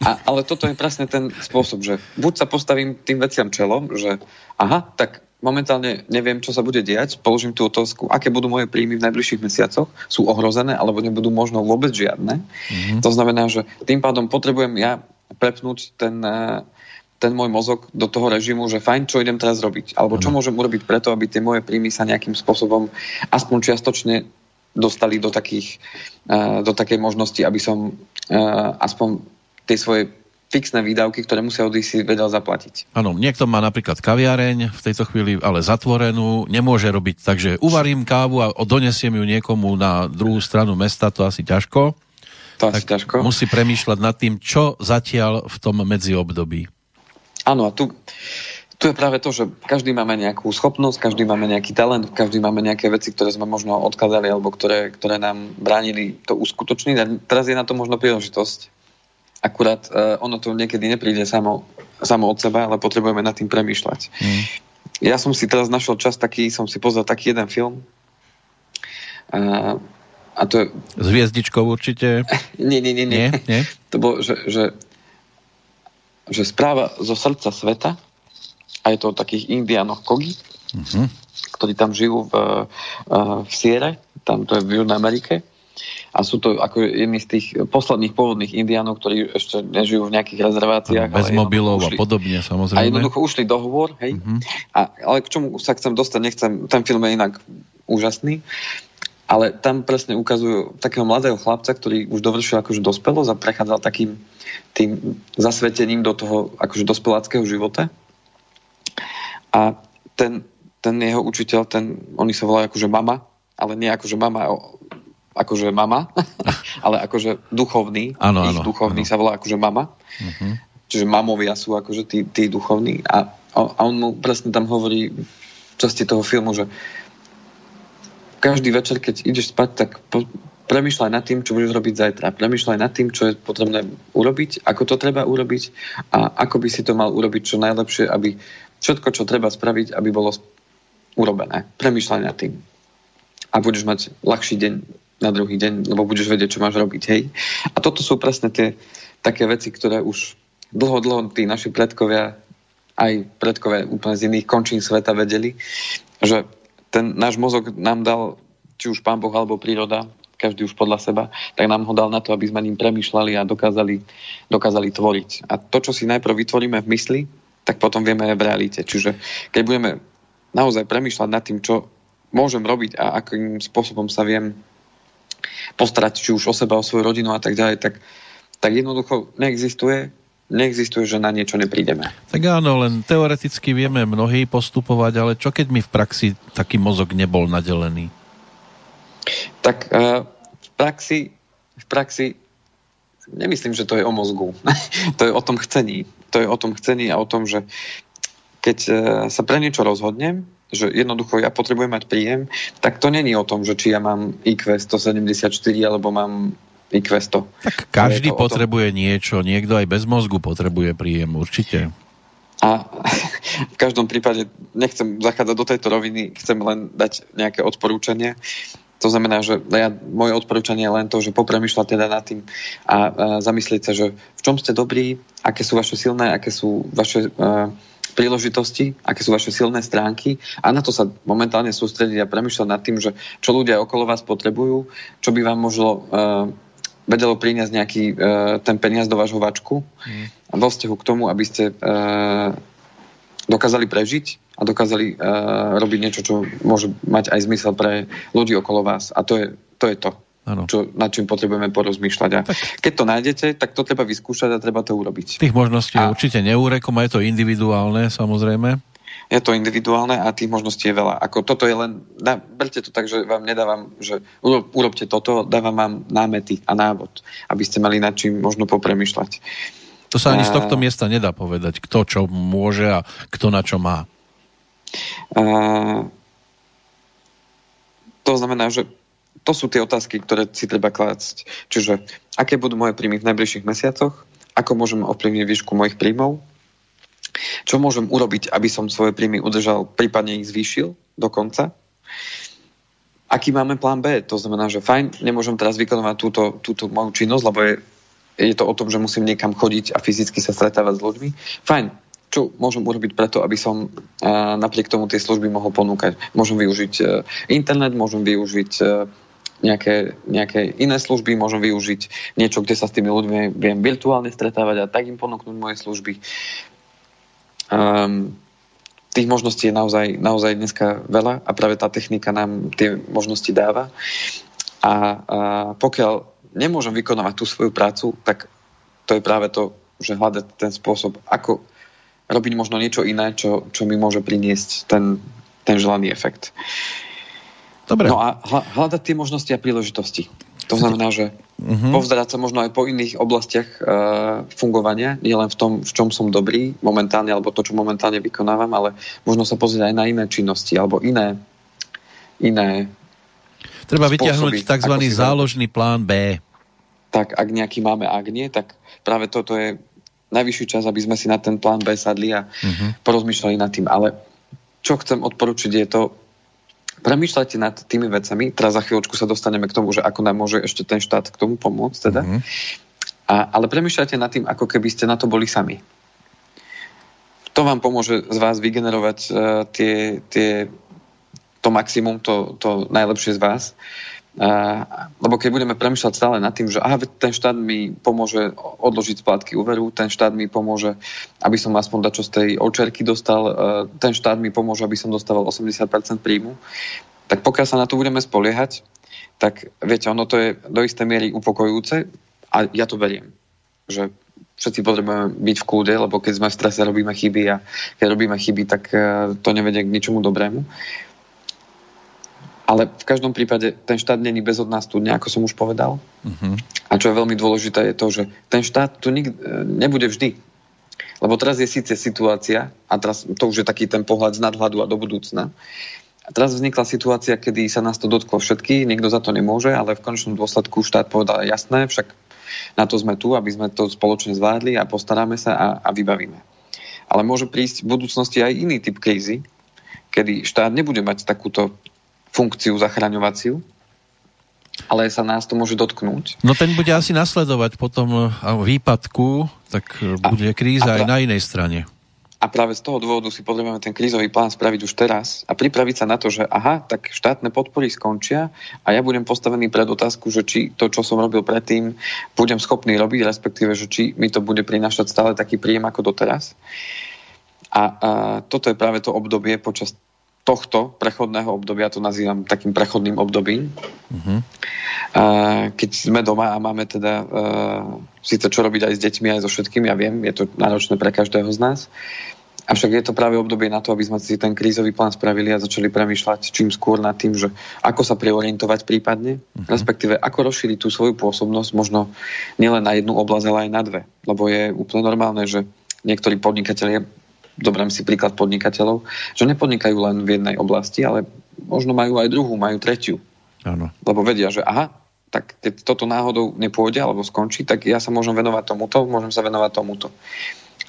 A, ale toto je presne ten spôsob, že buď sa postavím tým veciam čelom, že aha, tak momentálne neviem, čo sa bude diať, položím tú otázku, aké budú moje príjmy v najbližších mesiacoch, sú ohrozené, alebo nebudú možno vôbec žiadne. Mm-hmm. To znamená, že tým pádom potrebujem ja prepnúť ten, eh, ten môj mozog do toho režimu, že fajn, čo idem teraz robiť, alebo čo môžem urobiť preto, aby tie moje príjmy sa nejakým spôsobom aspoň čiastočne dostali do, takých, eh, do takej možnosti, aby som eh, aspoň tie svoje fixné výdavky, ktoré musia odísť si vedel zaplatiť. Áno, niekto má napríklad kaviareň v tejto chvíli, ale zatvorenú, nemôže robiť, takže uvarím kávu a donesiem ju niekomu na druhú stranu mesta, to asi ťažko. To asi tak ťažko. Musí premýšľať nad tým, čo zatiaľ v tom medziobdobí. Áno, a tu, tu je práve to, že každý máme nejakú schopnosť, každý máme nejaký talent, každý máme nejaké veci, ktoré sme možno odkladali alebo ktoré, ktoré nám bránili to uskutočniť. A teraz je na to možno príležitosť Akurát uh, ono to niekedy nepríde samo, samo od seba, ale potrebujeme nad tým premýšľať. Mm. Ja som si teraz našiel čas taký, som si pozrel taký jeden film. Uh, a to je... S hviezdičkou určite? nie, nie, nie, nie. nie, nie? To bolo, že, že, že správa zo srdca sveta a je to o takých indiánoch Kogi, mm-hmm. ktorí tam žijú v, uh, v Siere, tam to je v Južnej Amerike a sú to ako jedni z tých posledných pôvodných indiánov, ktorí ešte nežijú v nejakých rezerváciách. Bez mobilov ušli, a podobne, samozrejme. A jednoducho ušli dohovor, hej. Uh-huh. A, ale k čomu sa chcem dostať, nechcem, ten film je inak úžasný, ale tam presne ukazujú takého mladého chlapca, ktorý už dovršil akože dospelosť a prechádzal takým tým zasvetením do toho akože dospeláckého života. A ten, ten jeho učiteľ, ten, oni sa volajú akože mama, ale nie akože mama akože mama, ale akože duchovný. Áno, ich duchovný áno. sa volá akože mama. Uh-huh. Čiže mamovia sú akože tí, tí duchovní. A, a on mu presne tam hovorí v časti toho filmu, že každý večer, keď ideš spať, tak po, premyšľaj nad tým, čo budeš robiť zajtra. Premyšľaj nad tým, čo je potrebné urobiť, ako to treba urobiť a ako by si to mal urobiť čo najlepšie, aby všetko, čo treba spraviť, aby bolo urobené. Premyšľaj nad tým. A budeš mať ľahší deň na druhý deň, lebo budeš vedieť, čo máš robiť. Hej? A toto sú presne tie také veci, ktoré už dlho, dlho tí naši predkovia, aj predkovia úplne z iných končín sveta vedeli, že ten náš mozog nám dal, či už pán Boh alebo príroda, každý už podľa seba, tak nám ho dal na to, aby sme ním premyšľali a dokázali, dokázali tvoriť. A to, čo si najprv vytvoríme v mysli, tak potom vieme aj v realite. Čiže keď budeme naozaj premyšľať nad tým, čo môžem robiť a akým spôsobom sa viem postarať či už o seba, o svoju rodinu a tak ďalej, tak, tak jednoducho neexistuje neexistuje, že na niečo neprídeme. Tak áno, len teoreticky vieme mnohí postupovať, ale čo keď mi v praxi taký mozog nebol nadelený? Tak uh, v praxi, v praxi nemyslím, že to je o mozgu. to je o tom chcení. To je o tom chcení a o tom, že keď uh, sa pre niečo rozhodnem, že jednoducho ja potrebujem mať príjem, tak to není o tom, že či ja mám IQ 174 alebo mám IQ 100. Tak každý potrebuje tom... niečo, niekto aj bez mozgu potrebuje príjem, určite. A v každom prípade nechcem zachádzať do tejto roviny, chcem len dať nejaké odporúčanie. To znamená, že ja, moje odporúčanie je len to, že popremýšľať teda nad tým a, a zamyslieť sa, že v čom ste dobrí, aké sú vaše silné, aké sú vaše uh, príležitosti, aké sú vaše silné stránky a na to sa momentálne sústrediť a premyšľať nad tým, že čo ľudia okolo vás potrebujú, čo by vám možno uh, vedelo priniesť nejaký uh, ten peniaz do vášho vačku mm. vo vzťahu k tomu, aby ste uh, dokázali prežiť a dokázali uh, robiť niečo, čo môže mať aj zmysel pre ľudí okolo vás. A to je to. Je to čo, nad čím potrebujeme porozmýšľať. A tak. keď to nájdete, tak to treba vyskúšať a treba to urobiť. Tých možností a... určite neúrekom a je to individuálne, samozrejme. Je to individuálne a tých možností je veľa. Ako toto je len, na, berte to tak, že vám nedávam, že urobte toto, dávam vám námety a návod, aby ste mali nad čím možno popremýšľať. To sa ani a... z tohto miesta nedá povedať, kto čo môže a kto na čo má. A... To znamená, že to sú tie otázky, ktoré si treba klásť. Čiže aké budú moje príjmy v najbližších mesiacoch, ako môžem ovplyvniť výšku mojich príjmov, čo môžem urobiť, aby som svoje príjmy udržal, prípadne ich zvýšil dokonca. Aký máme plán B? To znamená, že fajn, nemôžem teraz vykonovať túto, túto moju činnosť, lebo je je to o tom, že musím niekam chodiť a fyzicky sa stretávať s ľuďmi. Fajn, čo môžem urobiť preto, aby som a, napriek tomu tie služby mohol ponúkať. Môžem využiť a, e, internet, môžem využiť a, e, nejaké, nejaké iné služby, môžem využiť niečo, kde sa s tými ľuďmi viem virtuálne stretávať a tak im ponúknuť moje služby. Um, tých možností je naozaj, naozaj dneska veľa a práve tá technika nám tie možnosti dáva. A, a pokiaľ nemôžem vykonávať tú svoju prácu, tak to je práve to, že hľadať ten spôsob, ako robiť možno niečo iné, čo, čo mi môže priniesť ten, ten želaný efekt. Dobre. No a hľadať tie možnosti a príležitosti. To znamená, že uh-huh. povzerať sa možno aj po iných oblastiach uh, fungovania, nielen v tom, v čom som dobrý momentálne, alebo to, čo momentálne vykonávam, ale možno sa pozrieť aj na iné činnosti, alebo iné, iné Treba vyťahnuť tzv. záložný plán B. Tak ak nejaký máme, ak nie, tak práve toto je najvyšší čas, aby sme si na ten plán B sadli a uh-huh. porozmýšľali nad tým. Ale čo chcem odporučiť je to, premýšľajte nad tými vecami, teraz za chvíľočku sa dostaneme k tomu, že ako nám môže ešte ten štát k tomu pomôcť, teda. Uh-huh. A, ale premýšľajte nad tým, ako keby ste na to boli sami. To vám pomôže z vás vygenerovať uh, tie, tie, to maximum, to, to najlepšie z vás. Uh, lebo keď budeme premýšľať stále nad tým, že aha, ten štát mi pomôže odložiť splátky úveru, ten štát mi pomôže, aby som aspoň dačo z tej očerky dostal, uh, ten štát mi pomôže, aby som dostával 80% príjmu, tak pokiaľ sa na to budeme spoliehať, tak viete, ono to je do istej miery upokojujúce a ja to beriem, že všetci potrebujeme byť v kúde, lebo keď sme v strese, robíme chyby a keď robíme chyby, tak uh, to nevedie k ničomu dobrému. Ale v každom prípade ten štát není bezodná studňa, ako som už povedal. Uh-huh. A čo je veľmi dôležité je to, že ten štát tu nik- nebude vždy. Lebo teraz je síce situácia, a teraz to už je taký ten pohľad z nadhľadu a do budúcna, a teraz vznikla situácia, kedy sa nás to dotklo všetky, nikto za to nemôže, ale v konečnom dôsledku štát povedal jasné, však na to sme tu, aby sme to spoločne zvládli a postaráme sa a, a vybavíme. Ale môže prísť v budúcnosti aj iný typ krízy, kedy štát nebude mať takúto funkciu zachraňovaciu, ale sa nás to môže dotknúť. No ten bude asi nasledovať potom výpadku, tak bude kríza a, aj na inej strane. A práve z toho dôvodu si potrebujeme ten krízový plán spraviť už teraz a pripraviť sa na to, že aha, tak štátne podpory skončia a ja budem postavený pred otázku, že či to, čo som robil predtým, budem schopný robiť, respektíve, že či mi to bude prinašať stále taký príjem ako doteraz. A, a toto je práve to obdobie počas tohto prechodného obdobia, to nazývam takým prechodným obdobím, uh-huh. keď sme doma a máme teda uh, síce čo robiť aj s deťmi, aj so všetkým, ja viem, je to náročné pre každého z nás, avšak je to práve obdobie na to, aby sme si ten krízový plán spravili a začali premýšľať čím skôr nad tým, že ako sa preorientovať prípadne, uh-huh. respektíve ako rozšíriť tú svoju pôsobnosť možno nielen na jednu oblasť, ale aj na dve. Lebo je úplne normálne, že niektorí podnikatelia Dobrám si príklad podnikateľov, že nepodnikajú len v jednej oblasti, ale možno majú aj druhú, majú tretiu. Áno. Lebo vedia, že aha, tak keď toto náhodou nepôjde alebo skončí, tak ja sa môžem venovať tomuto, môžem sa venovať tomuto.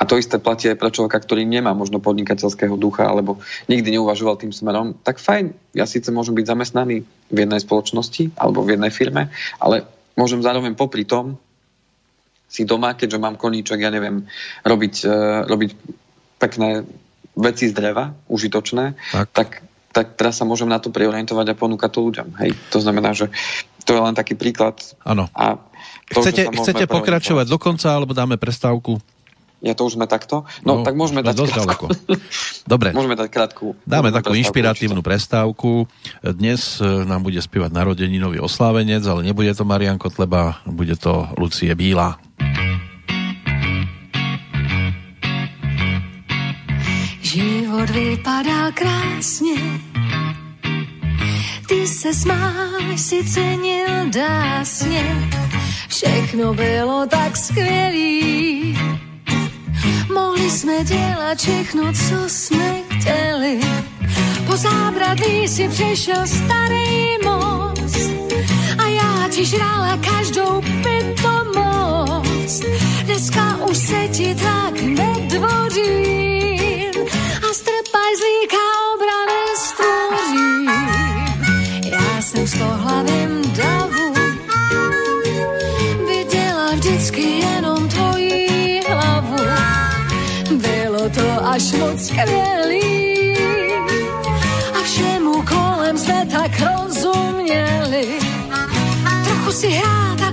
A to isté platí aj pre človeka, ktorý nemá možno podnikateľského ducha alebo nikdy neuvažoval tým smerom, tak fajn, ja síce môžem byť zamestnaný v jednej spoločnosti alebo v jednej firme, ale môžem zároveň popri tom si doma, keďže mám koníček, ja neviem, robiť, uh, robiť pekné veci z dreva, užitočné, tak, tak, tak teraz sa môžem na to preorientovať a ponúkať to ľuďom. Hej? To znamená, že to je len taký príklad. Áno. chcete chcete pokračovať do konca, alebo dáme prestávku? Ja to už sme takto? No, no tak môžeme dať dosť ďaleko. Dobre. Môžeme dať krátku. Dáme takú inšpiratívnu prestávku. Dnes e, nám bude spievať narodeninový oslávenec, ale nebude to Marian Kotleba, bude to Lucie Bíla. Život vypadá krásně, ty se smáš, si cenil dásně, všechno bylo tak skvělý. Mohli jsme dělat všechno, co jsme chtěli. Po zábradlí si přešel starý most a já ti žrala každou pitomost. Dneska už se ti tak nedvoří skvělý. A všemu kolem jsme tak rozuměli. Trochu si hrát a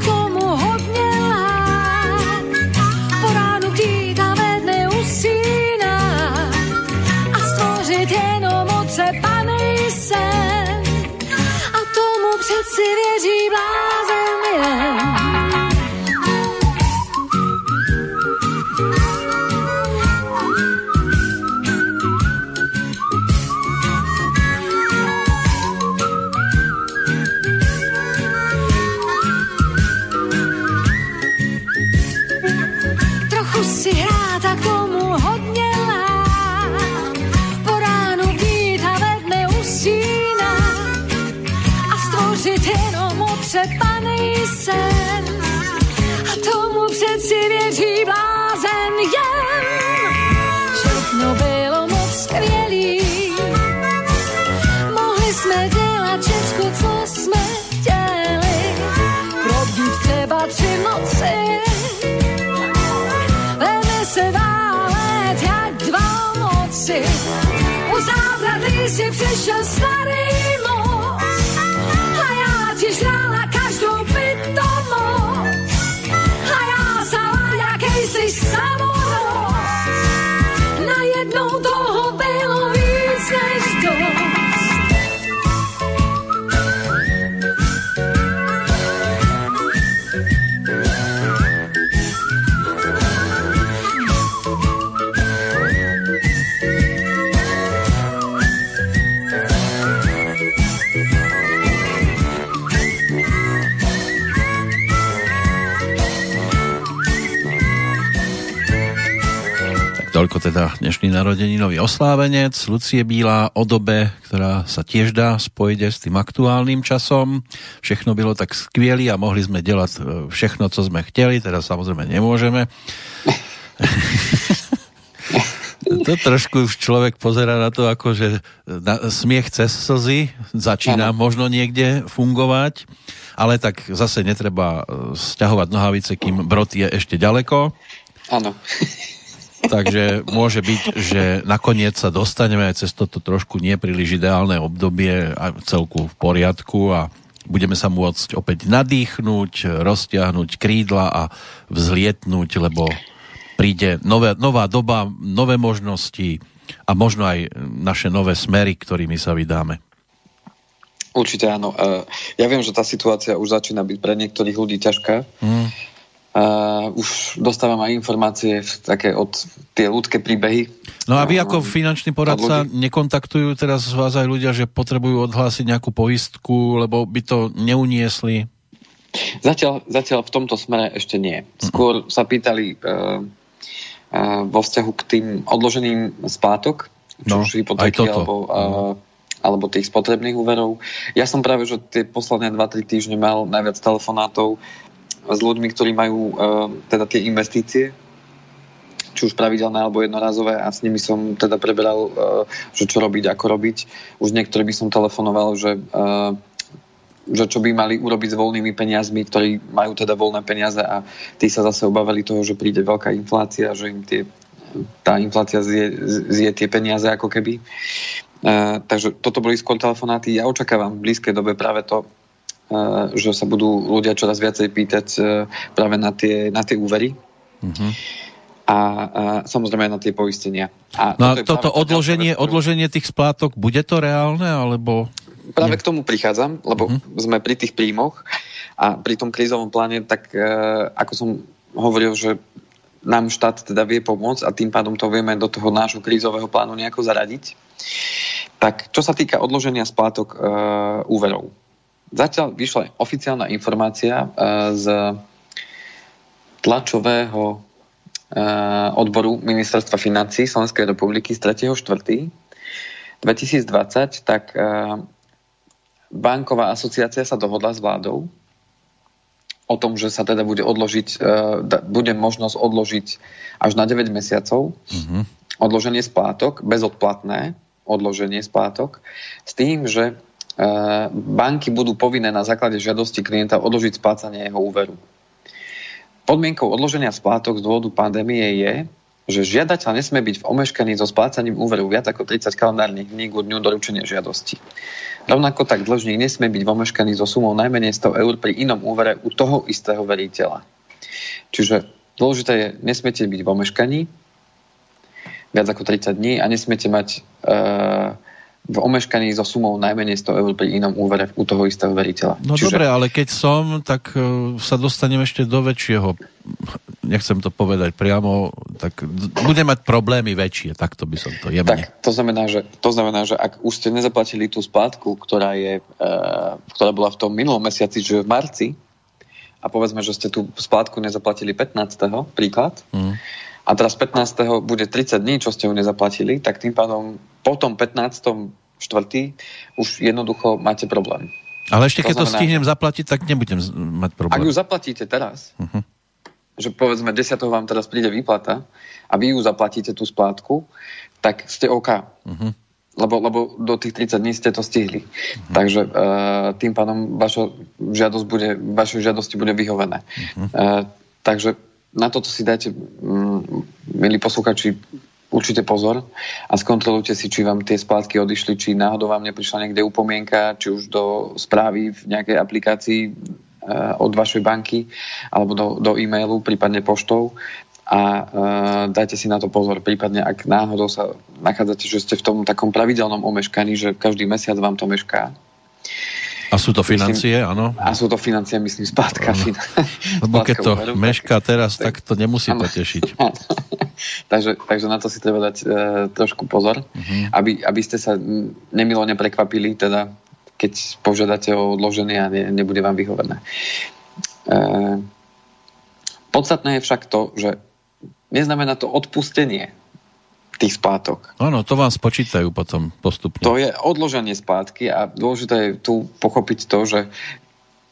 zábradlí si přišel starý toľko teda dnešný narodeninový oslávenec Lucie Bílá o dobe, ktorá sa tiež dá spojiť s tým aktuálnym časom. Všechno bylo tak skvělé a mohli sme delať e, všechno, co sme chteli, teda samozrejme nemôžeme. to trošku už človek pozera na to, ako že na, smiech cez slzy začína ano. možno niekde fungovať, ale tak zase netreba e, sťahovať nohavice, kým brod je ešte ďaleko. Áno. Takže môže byť, že nakoniec sa dostaneme aj cez toto trošku nepríliš ideálne obdobie a celku v poriadku a budeme sa môcť opäť nadýchnuť, roztiahnuť krídla a vzlietnúť, lebo príde nové, nová doba, nové možnosti a možno aj naše nové smery, ktorými sa vydáme. Určite áno. E, Ja viem, že tá situácia už začína byť pre niektorých ľudí ťažká. Mm. Uh, už dostávam aj informácie také od tie ľudské príbehy. No a vy Uh, ako finančný poradca nekontaktujú teraz vás aj ľudia, že potrebujú odhlásiť nejakú poistku, lebo by to neuniesli? Zatiaľ, zatiaľ v tomto smere ešte nie. Skôr sa pýtali uh, uh, vo vzťahu k tým odloženým splátok, či No, už hypotéky alebo, uh, alebo tých spotrebných úverov. Ja som práve, že tie posledné 2-3 týždne mal najviac telefonátov s ľuďmi, ktorí majú uh, teda tie investície, či už pravidelné alebo jednorazové a s nimi som teda preberal, uh, že čo robiť, ako robiť. Už niektorí by som telefonoval, že uh, že čo by mali urobiť s voľnými peniazmi, ktorí majú teda voľné peniaze a tí sa zase obávali toho, že príde veľká inflácia, že im tie, tá inflácia zje, zje tie peniaze ako keby. Takže toto boli skôr telefonáty. Ja očakávam v blízkej dobe práve to, že sa budú ľudia čoraz viacej pýtať uh, práve na tie, na tie úvery Mhm. a, a samozrejme aj na tie poistenia. A No a toto práve taká odloženie, ktorú- odloženie tých splátok, bude to reálne, alebo... Práve k tomu prichádzam, lebo Mhm. uh-huh. sme pri tých príjmoch a pri tom krízovom pláne, tak e, ako som hovoril, že nám štát teda vie pomôcť a tým pádom to vieme do toho nášho krízového plánu nejako zaradiť. Tak čo sa týka odloženia splátok e, úverov. Zatiaľ vyšla oficiálna informácia e, z tlačového e, odboru Ministerstva financí Slovenskej republiky z 3.4. 2020, tak e, banková asociácia sa dohodla s vládou o tom, že sa teda bude odložiť, bude možnosť odložiť až na 9 mesiacov Mhm. odloženie splátok, bezodplatné odloženie splátok, s tým, že banky budú povinné na základe žiadosti klienta odložiť splácanie jeho úveru. Podmienkou odloženia splátok z dôvodu pandémie je, že žiadateľ nesmie byť v omeškaní so splácaním úveru viac ako 30 kalendárnych dní k dňu doručenia žiadosti. Rovnako tak dlžník nesmie byť v omeškaní so sumou najmenej 100 eur pri inom úvere u toho istého veriteľa. Čiže dôležité je, nesmiete byť v omeškaní viac ako 30 dní a nesmiete mať uh, v omeškaní so sumou najmenej 100 eur pri inom úvere u toho istého veriteľa. No Čiže... dobre, ale keď som, tak uh, sa dostanem ešte do väčšieho, nechcem to povedať priamo, tak bude mať problémy väčšie, takto by som to jemne. Tak, to znamená, že, to znamená, že ak už ste nezaplatili tú splátku, ktorá, je, uh, ktorá bola v tom minulom mesiaci, že v marci, a povedzme, že ste tú splátku nezaplatili 15. príklad, mm. A teraz 15. bude 30 dní, čo ste ju nezaplatili, tak tým pádom po tom 15. štvrtý už jednoducho máte problém. Ale ešte to keď znamená, to stihnem zaplatiť, tak nebudem mať problém. Ak ju zaplatíte teraz, uh-huh. že povedzme 10. vám teraz príde výplata a vy ju zaplatíte tú splátku, tak ste OK. Uh-huh. Lebo, lebo do tých 30 dní ste to stihli. Uh-huh. Takže uh, tým pádom vaša žiadosť bude, vašej žiadosti bude vyhovené. Uh-huh. Uh, takže na toto si dajte, um, milí posluchači, určite pozor a skontrolujte si, či vám tie splátky odišli, či náhodou vám neprišla niekde upomienka, či už do správy v nejakej aplikácii e, od vašej banky alebo do, do e-mailu, prípadne poštou a e, dajte si na to pozor. Prípadne, ak náhodou sa nachádzate, že ste v tom takom pravidelnom omeškaní, že každý mesiac vám to mešká, a sú to financie, áno? A sú to financie, myslím, spátka. Lebo keď to úveru, mešká teraz, tak, tak to nemusí ano. potešiť. takže, takže na to si treba dať e, trošku pozor, uh-huh. aby, aby ste sa nemilo neprekvapili, teda keď požiadate o odloženie a ne, nebude vám vyhovené. E, podstatné je však to, že neznamená to odpustenie tých splátok. Áno, to vám spočítajú potom postupne. To je odloženie splátky a dôležité je tu pochopiť to, že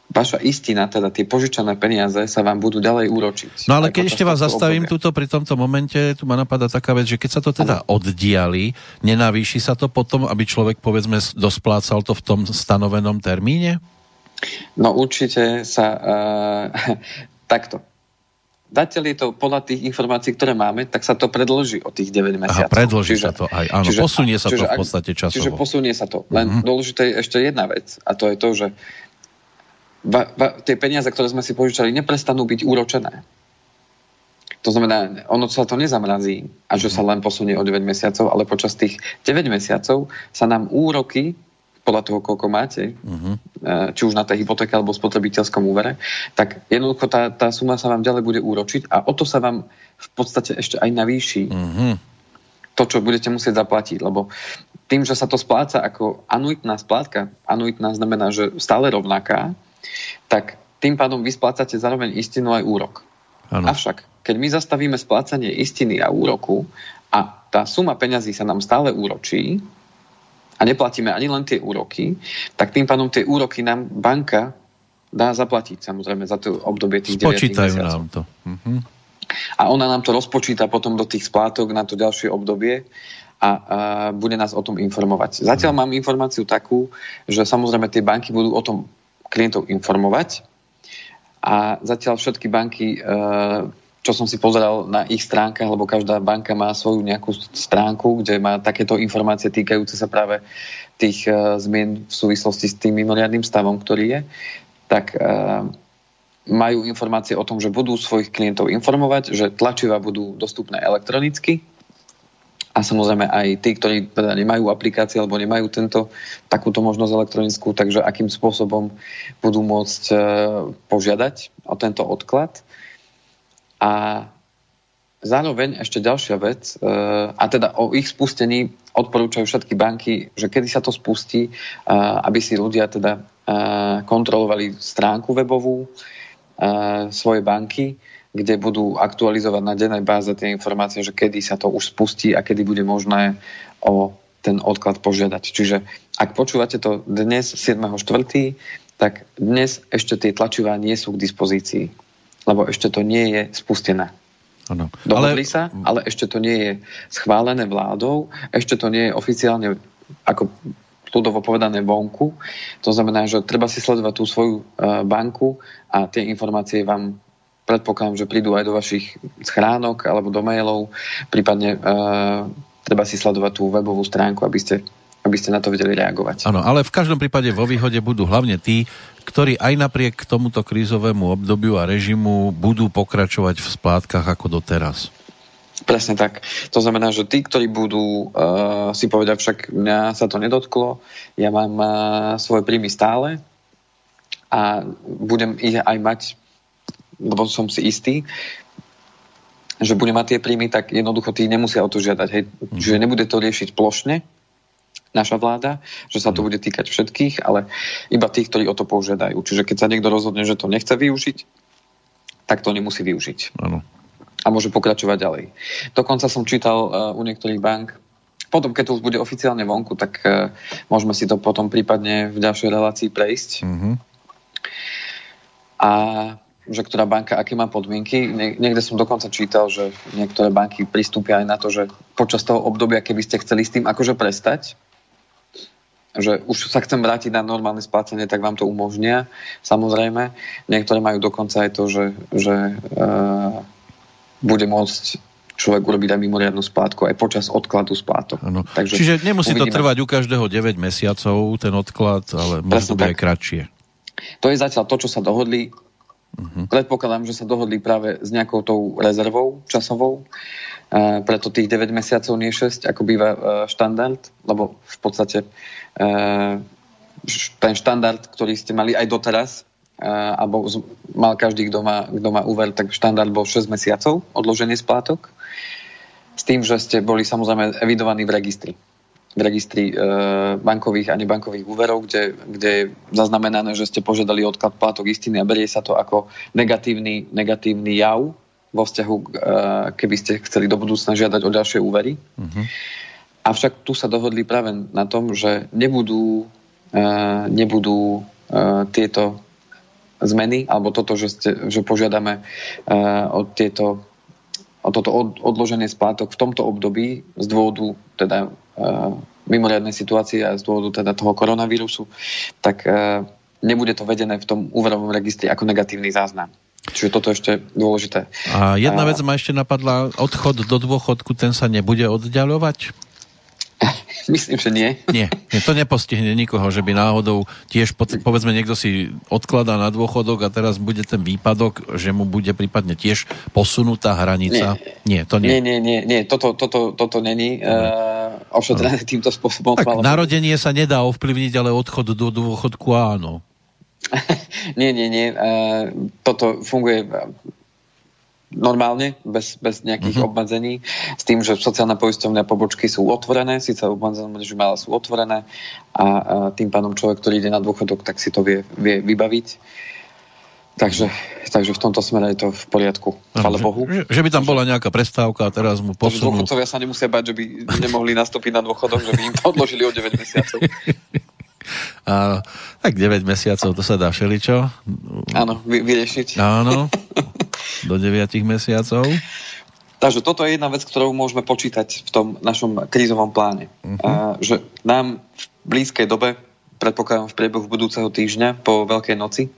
vaša istina, teda tie požičané peniaze sa vám budú ďalej úročiť. No ale keď ešte vás zastavím tuto pri tomto momente, tu ma napadá taká vec, že keď sa to teda ano. oddiali, nenavýši sa to potom, aby človek povedzme dosplácal to v tom stanovenom termíne? No určite sa uh, takto Zatiaľ je to podľa tých informácií, ktoré máme, tak sa to predloží o tých 9 mesiacov. Aha, predloží čiže, sa to aj, áno, čiže, posunie sa čiže, to v podstate časovo. Čiže posunie sa to. Len uh-huh. dôležité je ešte jedna vec a to je to, že va, va, tie peniaze, ktoré sme si požičali, neprestanú byť úročené. To znamená, ono sa to nezamrazí a že sa mhm. len posunie o 9 mesiacov, ale počas tých 9 mesiacov sa nám úroky podľa toho, koľko máte, uh-huh. či už na tej hypotéke alebo spotrebiteľskom úvere, tak jednoducho tá, tá suma sa vám ďalej bude úročiť a o to sa vám v podstate ešte aj navýši uh-huh. to, čo budete musieť zaplatiť, lebo tým, že sa to spláca ako anuitná splátka, anuitná znamená, že stále rovnaká, tak tým pádom vy splácate zároveň istinu aj úrok. Ano. Avšak, keď my zastavíme splácanie istiny a úroku a tá suma peňazí sa nám stále úročí, a neplatíme ani len tie úroky, tak tým pádom tie úroky nám banka dá zaplatiť samozrejme za to obdobie tých 9 mesiacov. nám to. Uh-huh. A ona nám to rozpočíta potom do tých splátok na to ďalšie obdobie a, a bude nás o tom informovať. Zatiaľ uh-huh. mám informáciu takú, že samozrejme tie banky budú o tom klientov informovať a zatiaľ všetky banky e, čo som si pozeral na ich stránkach, lebo každá banka má svoju nejakú stránku, kde má takéto informácie týkajúce sa práve tých uh, zmien v súvislosti s tým mimoriadným stavom, ktorý je, tak uh, majú informácie o tom, že budú svojich klientov informovať, že tlačiva budú dostupné elektronicky. A samozrejme aj tí, ktorí teda nemajú aplikácie alebo nemajú tento, takúto možnosť elektronickú, takže akým spôsobom budú môcť uh, požiadať o tento odklad a zároveň ešte ďalšia vec, e, a teda o ich spustení odporúčajú všetky banky, že kedy sa to spustí, e, aby si ľudia teda e, kontrolovali stránku webovú svoje banky, kde budú aktualizovať na dennej báze tie informácie, že kedy sa to už spustí a kedy bude možné o ten odklad požiadať. Čiže ak počúvate to dnes 7.4., tak dnes ešte tie tlačivá nie sú k dispozícii lebo ešte to nie je spustené. Ano. Dohodli ale... sa, ale ešte to nie je schválené vládou, ešte to nie je oficiálne ako ľudovo povedané vonku. To znamená, že treba si sledovať tú svoju uh, banku a tie informácie vám predpokladám, že prídu aj do vašich schránok alebo do mailov, prípadne uh, treba si sledovať tú webovú stránku, aby ste, aby ste na to vedeli reagovať. Áno, ale v každom prípade vo výhode budú hlavne tí, ktorí aj napriek tomuto krízovému obdobiu a režimu budú pokračovať v splátkach ako doteraz. Presne tak. To znamená, že tí, ktorí budú uh, si povedať, však mňa sa to nedotklo, ja mám uh, svoje príjmy stále a budem ich aj mať, lebo som si istý, že budem mať tie príjmy, tak jednoducho tí nemusia o to žiadať. Hej. Mm. Čiže nebude to riešiť plošne naša vláda, že sa to mhm. bude týkať všetkých, ale iba tých, ktorí o to požiadajú. Čiže keď sa niekto rozhodne, že to nechce využiť, tak to nemusí využiť. Ano a môže pokračovať ďalej. Dokonca som čítal uh, u niektorých bank, potom, keď to už bude oficiálne vonku, tak uh, môžeme si to potom prípadne v ďalšej relácii prejsť. Mm-hmm. A že ktorá banka, aké má podmienky. Nie, niekde som dokonca čítal, že niektoré banky pristúpia aj na to, že počas toho obdobia, keby ste chceli s tým akože prestať, že už sa chcem vrátiť na normálne splácanie, tak vám to umožnia, samozrejme. Niektoré majú dokonca aj to, že, že uh, bude môcť človek urobiť aj mimoriadnu splátku aj počas odkladu splátok. Ano. Takže Čiže nemusí uvidíme. to trvať u každého 9 mesiacov, ten odklad, ale môže to byť aj kratšie. To je zatiaľ to, čo sa dohodli. Uh-huh. Predpokladám, že sa dohodli práve s nejakou tou rezervou časovou, uh, preto tých 9 mesiacov, nie 6, ako býva uh, štandard, lebo v podstate ten štandard, ktorý ste mali aj doteraz, alebo mal každý, kto má, kto má úver, tak štandard bol 6 mesiacov odloženie splátok. S tým, že ste boli samozrejme evidovaní v registri. V registri e, bankových a nebankových úverov, kde, kde je zaznamenané, že ste požiadali odklad plátok istiny a berie sa to ako negatívny, negatívny jav vo vzťahu, keby ste chceli do budúcna žiadať o ďalšie úvery. Uh-huh. Avšak tu sa dohodli práve na tom, že nebudú, e, nebudú e, tieto zmeny, alebo toto, že, ste, že požiadame uh, o tieto o toto od, odloženie splátok v tomto období z dôvodu teda mimoriadnej situácie a z dôvodu teda toho koronavírusu, tak nebude to vedené v tom úverovom registri ako negatívny záznam. Čiže toto ešte dôležité. A jedna vec ma ešte napadla, odchod do dôchodku, ten sa nebude oddialovať? Myslím, že nie. Nie, nie, to nepostihne nikoho, že by náhodou tiež, povedzme, niekto si odkladá na dôchodok a teraz bude ten výpadok, že mu bude prípadne tiež posunutá hranica. Nie, nie to nie. Nie, nie, nie, nie. toto, toto, toto není uh, ošetrené no. týmto spôsobom. Tak narodenie sa nedá ovplyvniť, ale odchod do dôchodku áno. nie, nie, nie. Uh, toto funguje normálne, bez, bez nejakých uh-huh. obmedzení, s tým, že sociálne poisťovné pobočky sú otvorené, síce obmedzené režime, ale sú otvorené a, a tým pádom človek, ktorý ide na dôchodok, tak si to vie, vie vybaviť. Takže, takže v tomto smere je to v poriadku. Chvále Bohu. Že, že by tam bola nejaká prestávka a teraz mu posunú. Dôchodcovia sa nemusia bať, že by nemohli nastúpiť na dôchodok, že by im to odložili o 9 mesiacov. A, tak 9 mesiacov, to sa dá všeličo. Áno, vy, vyriešiť. Áno, do 9 mesiacov. Takže toto je jedna vec, ktorú môžeme počítať v tom našom krízovom pláne. Uh-huh. A, že nám v blízkej dobe, predpokladám v priebehu budúceho týždňa po Veľkej noci,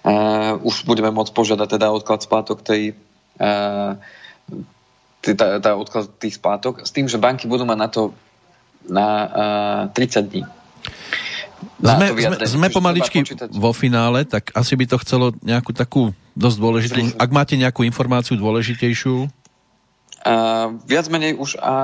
a, už budeme môcť požiadať teda odklad splátok tej a, tá, tá odklad tých splátok, s tým, že banky budú mať na to na uh, 30 dní. Sme, sme, sme pomaličky vo finále, tak asi by to chcelo nejakú takú dosť dôležitú... Ak máte nejakú informáciu dôležitejšiu? Uh, viac menej už a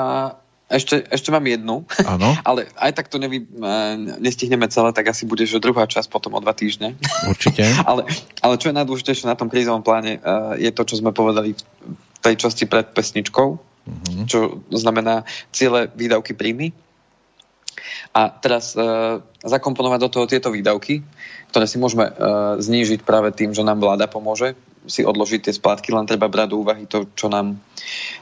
ešte, ešte mám jednu, ano. ale aj tak to nevy, uh, nestihneme celé, tak asi bude, že druhá časť potom o dva týždne. Určite. ale, ale čo je najdôležitejšie na tom krízovom pláne, uh, je to, čo sme povedali v tej časti pred pesničkou, uh-huh. čo znamená ciele, výdavky, príjmy. A teraz e, zakomponovať do toho tieto výdavky, ktoré si môžeme e, znížiť práve tým, že nám vláda pomôže si odložiť tie splátky, len treba brať do úvahy to, čo nám,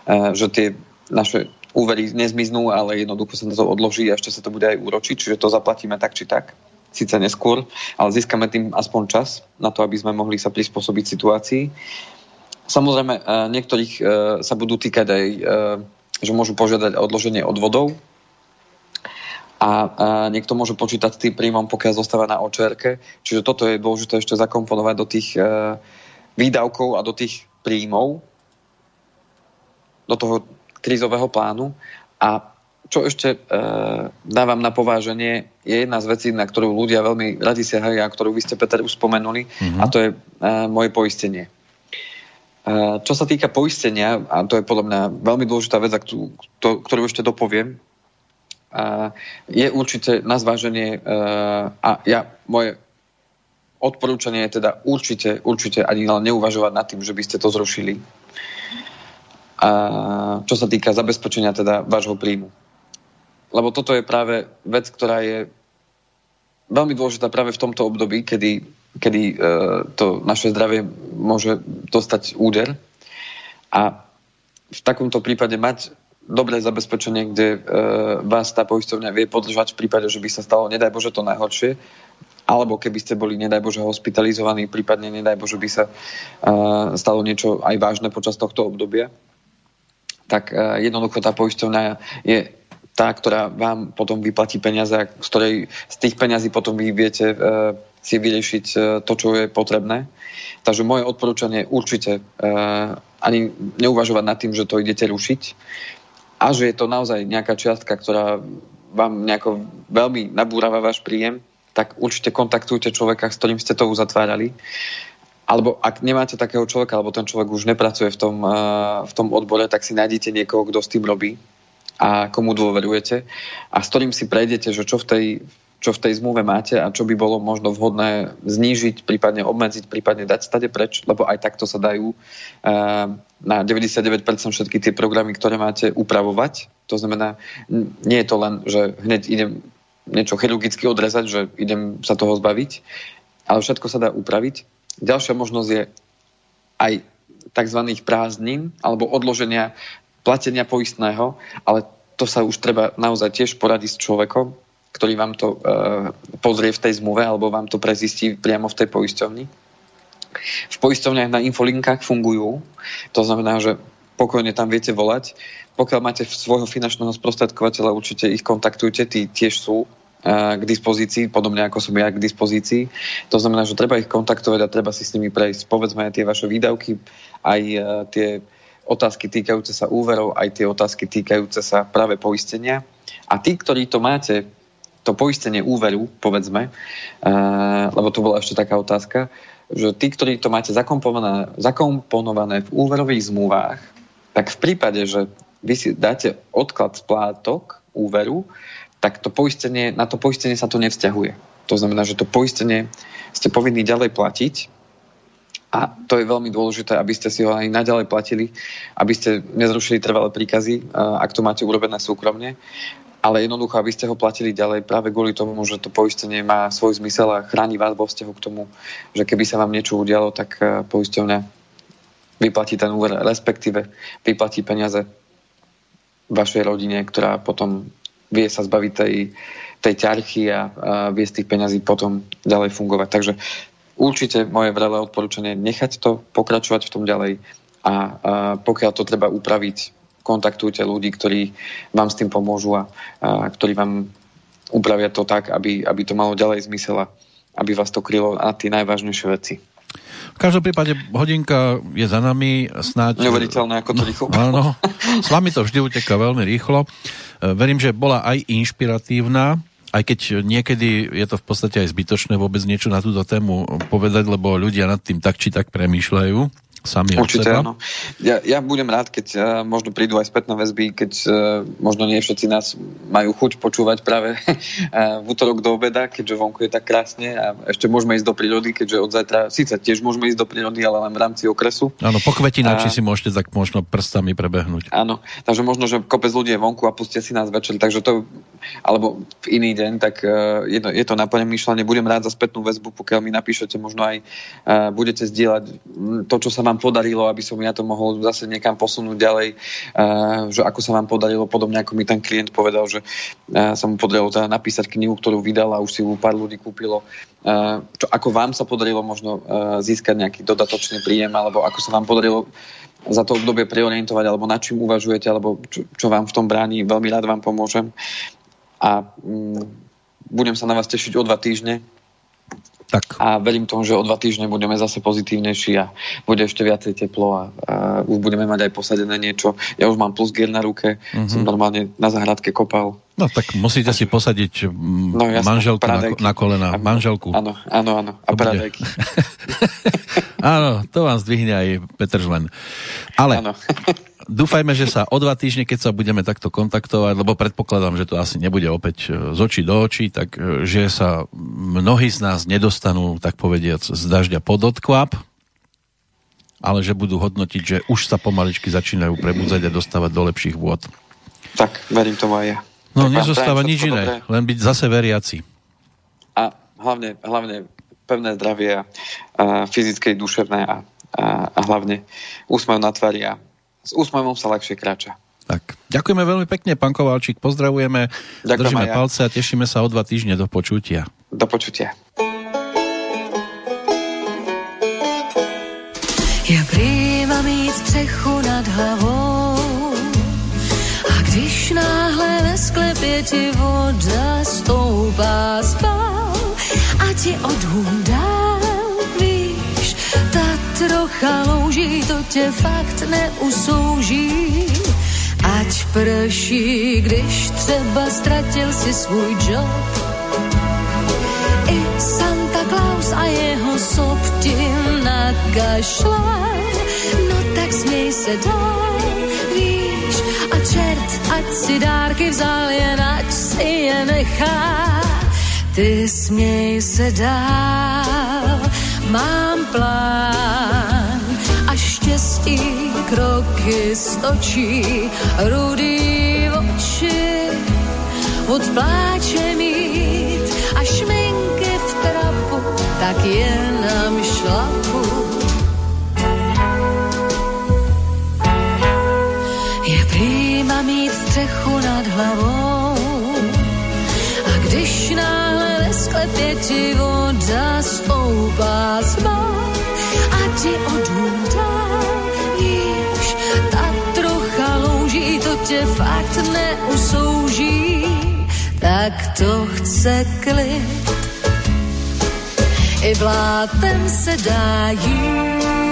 e, že tie naše úvery nezmiznú, ale jednoducho sa to odloží a ešte sa to bude aj úročiť, čiže to zaplatíme tak či tak, síce neskôr, ale získame tým aspoň čas na to, aby sme mohli sa prispôsobiť situácii. Samozrejme, e, niektorých sa budú týkať aj, že môžu požiadať odloženie odvodov, a, a niekto môže počítať s tým príjmom, pokiaľ zostáva na očerke. Čiže toto je dôležité ešte zakomponovať do tých, e, výdavkov a do tých príjmov, do toho krízového plánu a čo ešte e, dávam na pováženie, je jedna z vecí, na ktorú ľudia veľmi radi siahajú a ktorú vy ste, Peter, už spomenuli, mm-hmm. a to je e, moje poistenie. E, čo sa týka poistenia, a to je podľa mňa veľmi dôležitá vec, ktorú, ešte dopoviem, je určite na zváženie, e, a ja, moje odporúčanie je teda určite, určite ani len neuvažovať nad tým, že by ste to zrušili. A čo sa týka zabezpečenia teda vášho príjmu lebo toto je práve vec, ktorá je veľmi dôležitá práve v tomto období, kedy, kedy e, to naše zdravie môže dostať úder. A v takomto prípade mať dobré zabezpečenie, kde e, vás tá poisťovňa vie podržať v prípade, že by sa stalo, nedaj Bože, to najhoršie, alebo keby ste boli, nedaj Bože, hospitalizovaní, prípadne, nedaj Bože, by sa e, stalo niečo aj vážne počas tohto obdobia, tak e, jednoducho tá poisťovňa je tá, ktorá vám potom vyplatí peniaze, z, ktorej, z tých peňazí potom vy viete e, si vyriešiť e, to, čo je potrebné. Takže moje odporúčanie je určite e, ani neuvažovať nad tým, že to idete rušiť a že je to naozaj nejaká čiastka, ktorá vám nejako veľmi nabúrava váš príjem, tak určite kontaktujte človeka, s ktorým ste to uzatvárali. Alebo ak nemáte takého človeka, alebo ten človek už nepracuje v tom, e, v tom odbore, tak si nájdete niekoho, kto s tým robí a komu dôverujete a s ktorým si prejdete, že čo v tej, čo v tej zmluve máte a čo by bolo možno vhodné znížiť, prípadne obmedziť, prípadne dať stade preč, lebo aj takto sa dajú uh, na 99% všetky tie programy, ktoré máte, upravovať. To znamená, nie je to len, že hneď idem niečo chirurgicky odrezať, že idem sa toho zbaviť, ale všetko sa dá upraviť. Ďalšia možnosť je aj tzv. prázdnin alebo odloženia platenia poistného, ale to sa už treba naozaj tiež poradiť s človekom, ktorý vám to e, pozrie v tej zmluve alebo vám to prezistí priamo v tej poisťovni. V poisťovniach na infolinkách fungujú, to znamená, že pokojne tam viete volať. Pokiaľ máte svojho finančného sprostredkovateľa, určite ich kontaktujte, tí tiež sú e, k dispozícii, podobne ako som ja k dispozícii. To znamená, že treba ich kontaktovať a treba si s nimi prejsť, povedzme, aj tie vaše výdavky, aj e, tie otázky týkajúce sa úverov, aj tie otázky týkajúce sa práve poistenia. A tí, ktorí to máte, to poistenie úveru, povedzme, uh, lebo to bola ešte taká otázka, že tí, ktorí to máte zakomponované, zakomponované v úverových zmluvách, tak v prípade, že vy si dáte odklad splátok úveru, tak to poistenie, na to poistenie sa to nevzťahuje. To znamená, že to poistenie ste povinní ďalej platiť a to je veľmi dôležité, aby ste si ho aj naďalej platili, aby ste nezrušili trvalé príkazy, ak to máte urobené súkromne, ale jednoducho, aby ste ho platili ďalej práve kvôli tomu, že to poistenie má svoj zmysel a chráni vás vo vzťahu k tomu, že keby sa vám niečo udialo, tak poisťovňa vyplatí ten úver, respektíve vyplatí peniaze vašej rodine, ktorá potom vie sa zbaviť tej, tej ťarchy a, a vie z tých peňazí potom ďalej fungovať. Takže určite moje vrelé odporúčanie nechať to pokračovať v tom ďalej a, a pokiaľ to treba upraviť, kontaktujte ľudí, ktorí vám s tým pomôžu a, a ktorí vám upravia to tak, aby, aby to malo ďalej zmysel a aby vás to krylo na tie najvážnejšie veci. V každom prípade hodinka je za nami snáď... Neuveriteľné, ako to no, rýchlo. Áno, s vami to vždy uteká veľmi rýchlo. Verím, že bola aj inšpiratívna aj keď niekedy je to v podstate aj zbytočné vôbec niečo na túto tému povedať, lebo ľudia nad tým tak či tak premýšľajú sami Určite, od seba. Áno. Ja, ja budem rád, keď uh, možno prídu aj spätné väzby, keď uh, možno nie všetci nás majú chuť počúvať práve uh, v útorok do obeda, keďže vonku je tak krásne a ešte môžeme ísť do prírody, keďže od zajtra síce tiež môžeme ísť do prírody, ale len v rámci okresu. Áno, po kvetinači si môžete tak možno prstami prebehnúť. Áno, takže možno, že kopec ľudí je vonku a pustia si nás večer, takže to, alebo v iný deň, tak uh, je, to, je to na myšlenie. Budem rád za spätnú väzbu, pokiaľ mi napíšete, možno aj uh, budete zdieľať to, čo sa vám vám podarilo, aby som ja to mohol zase niekam posunúť ďalej, uh, že ako sa vám podarilo, podobne ako mi ten klient povedal, že uh, sa mu podarilo teda napísať knihu, ktorú vydal a už si ju pár ľudí kúpilo. Uh, čo, ako vám sa podarilo možno získať nejaký dodatočný príjem, alebo ako sa vám podarilo za to obdobie preorientovať, alebo na čím uvažujete, alebo čo, čo vám v tom bráni, veľmi rád vám pomôžem. A um, budem sa na vás tešiť o dva týždne Tak. A verím tomu, že o dva týždne budeme zase pozitívnejší a bude ešte viacej teplo a, a už budeme mať aj posadené niečo. Ja už mám plus gear na ruke, mm-hmm. som normálne na záhradke kopal. No tak musíte si posadiť no, manželku na, na kolena. A, manželku. Áno, áno, áno. A paradajky. áno, to vám zdvihne aj Petr Žlen. Ale áno. dúfajme, že sa o dva týždne, keď sa budeme takto kontaktovať, lebo predpokladám, že to asi nebude opäť e, z očí do očí, tak e, že sa mnohí z nás nedostanú, tak povediac, z dažďa pod odkvap, ale že budú hodnotiť, že už sa pomaličky začínajú prebudzať a dostávať do lepších vôd. Tak, verím tomu aj ja. No, tak nezostáva nič iné, dobré. len byť zase veriaci. A hlavne, hlavne pevné zdravie a, a fyzické, duševné a, a, a hlavne úsmev na tvári a s úsmevom sa ľahšie kráča. Tak, ďakujeme veľmi pekne, pán Kovalčík, pozdravujeme, Ďakujem držíme ja. palce a tešíme sa o dva týždne do počutia. Do počutia. Je prýma mít střechu nad hlavou a když náhle ve sklepě ti voda stoupá spál a ti odhům trocha louží, to tě fakt neusouží. Ať prší, když třeba ztratil si svůj job. I Santa Claus a jeho sob ti nakašlá. No tak směj se dál, víš, a čert, ať si dárky vzal, jen ať si je nechá. Ty směj se dál, mám plán. A štěstí kroky stočí, rudý oči. Od pláče mít a šminky v trapu, tak nám šlapu. Je prýma mít střechu nad hlavou. A když ve sklepě ti voda stoupá zma a ti odhůdá, víš, ta trocha louží, to tě fakt neusouží, tak to chce klid. I blátem se dá jít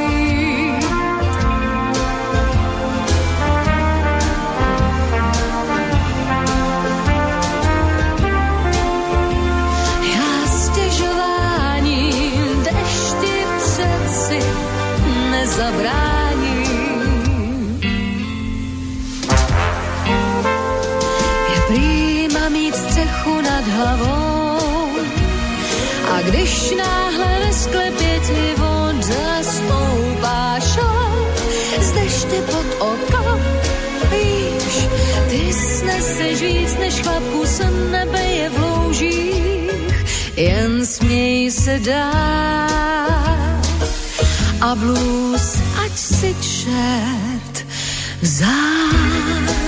hlavou. A když náhle ve sklepě ti voda stoupá šal, z deště pod okom, víš, ty sneseš víc než chlapku se nebe je v loužích, jen směj se dá. A blues, ať si čert vzát.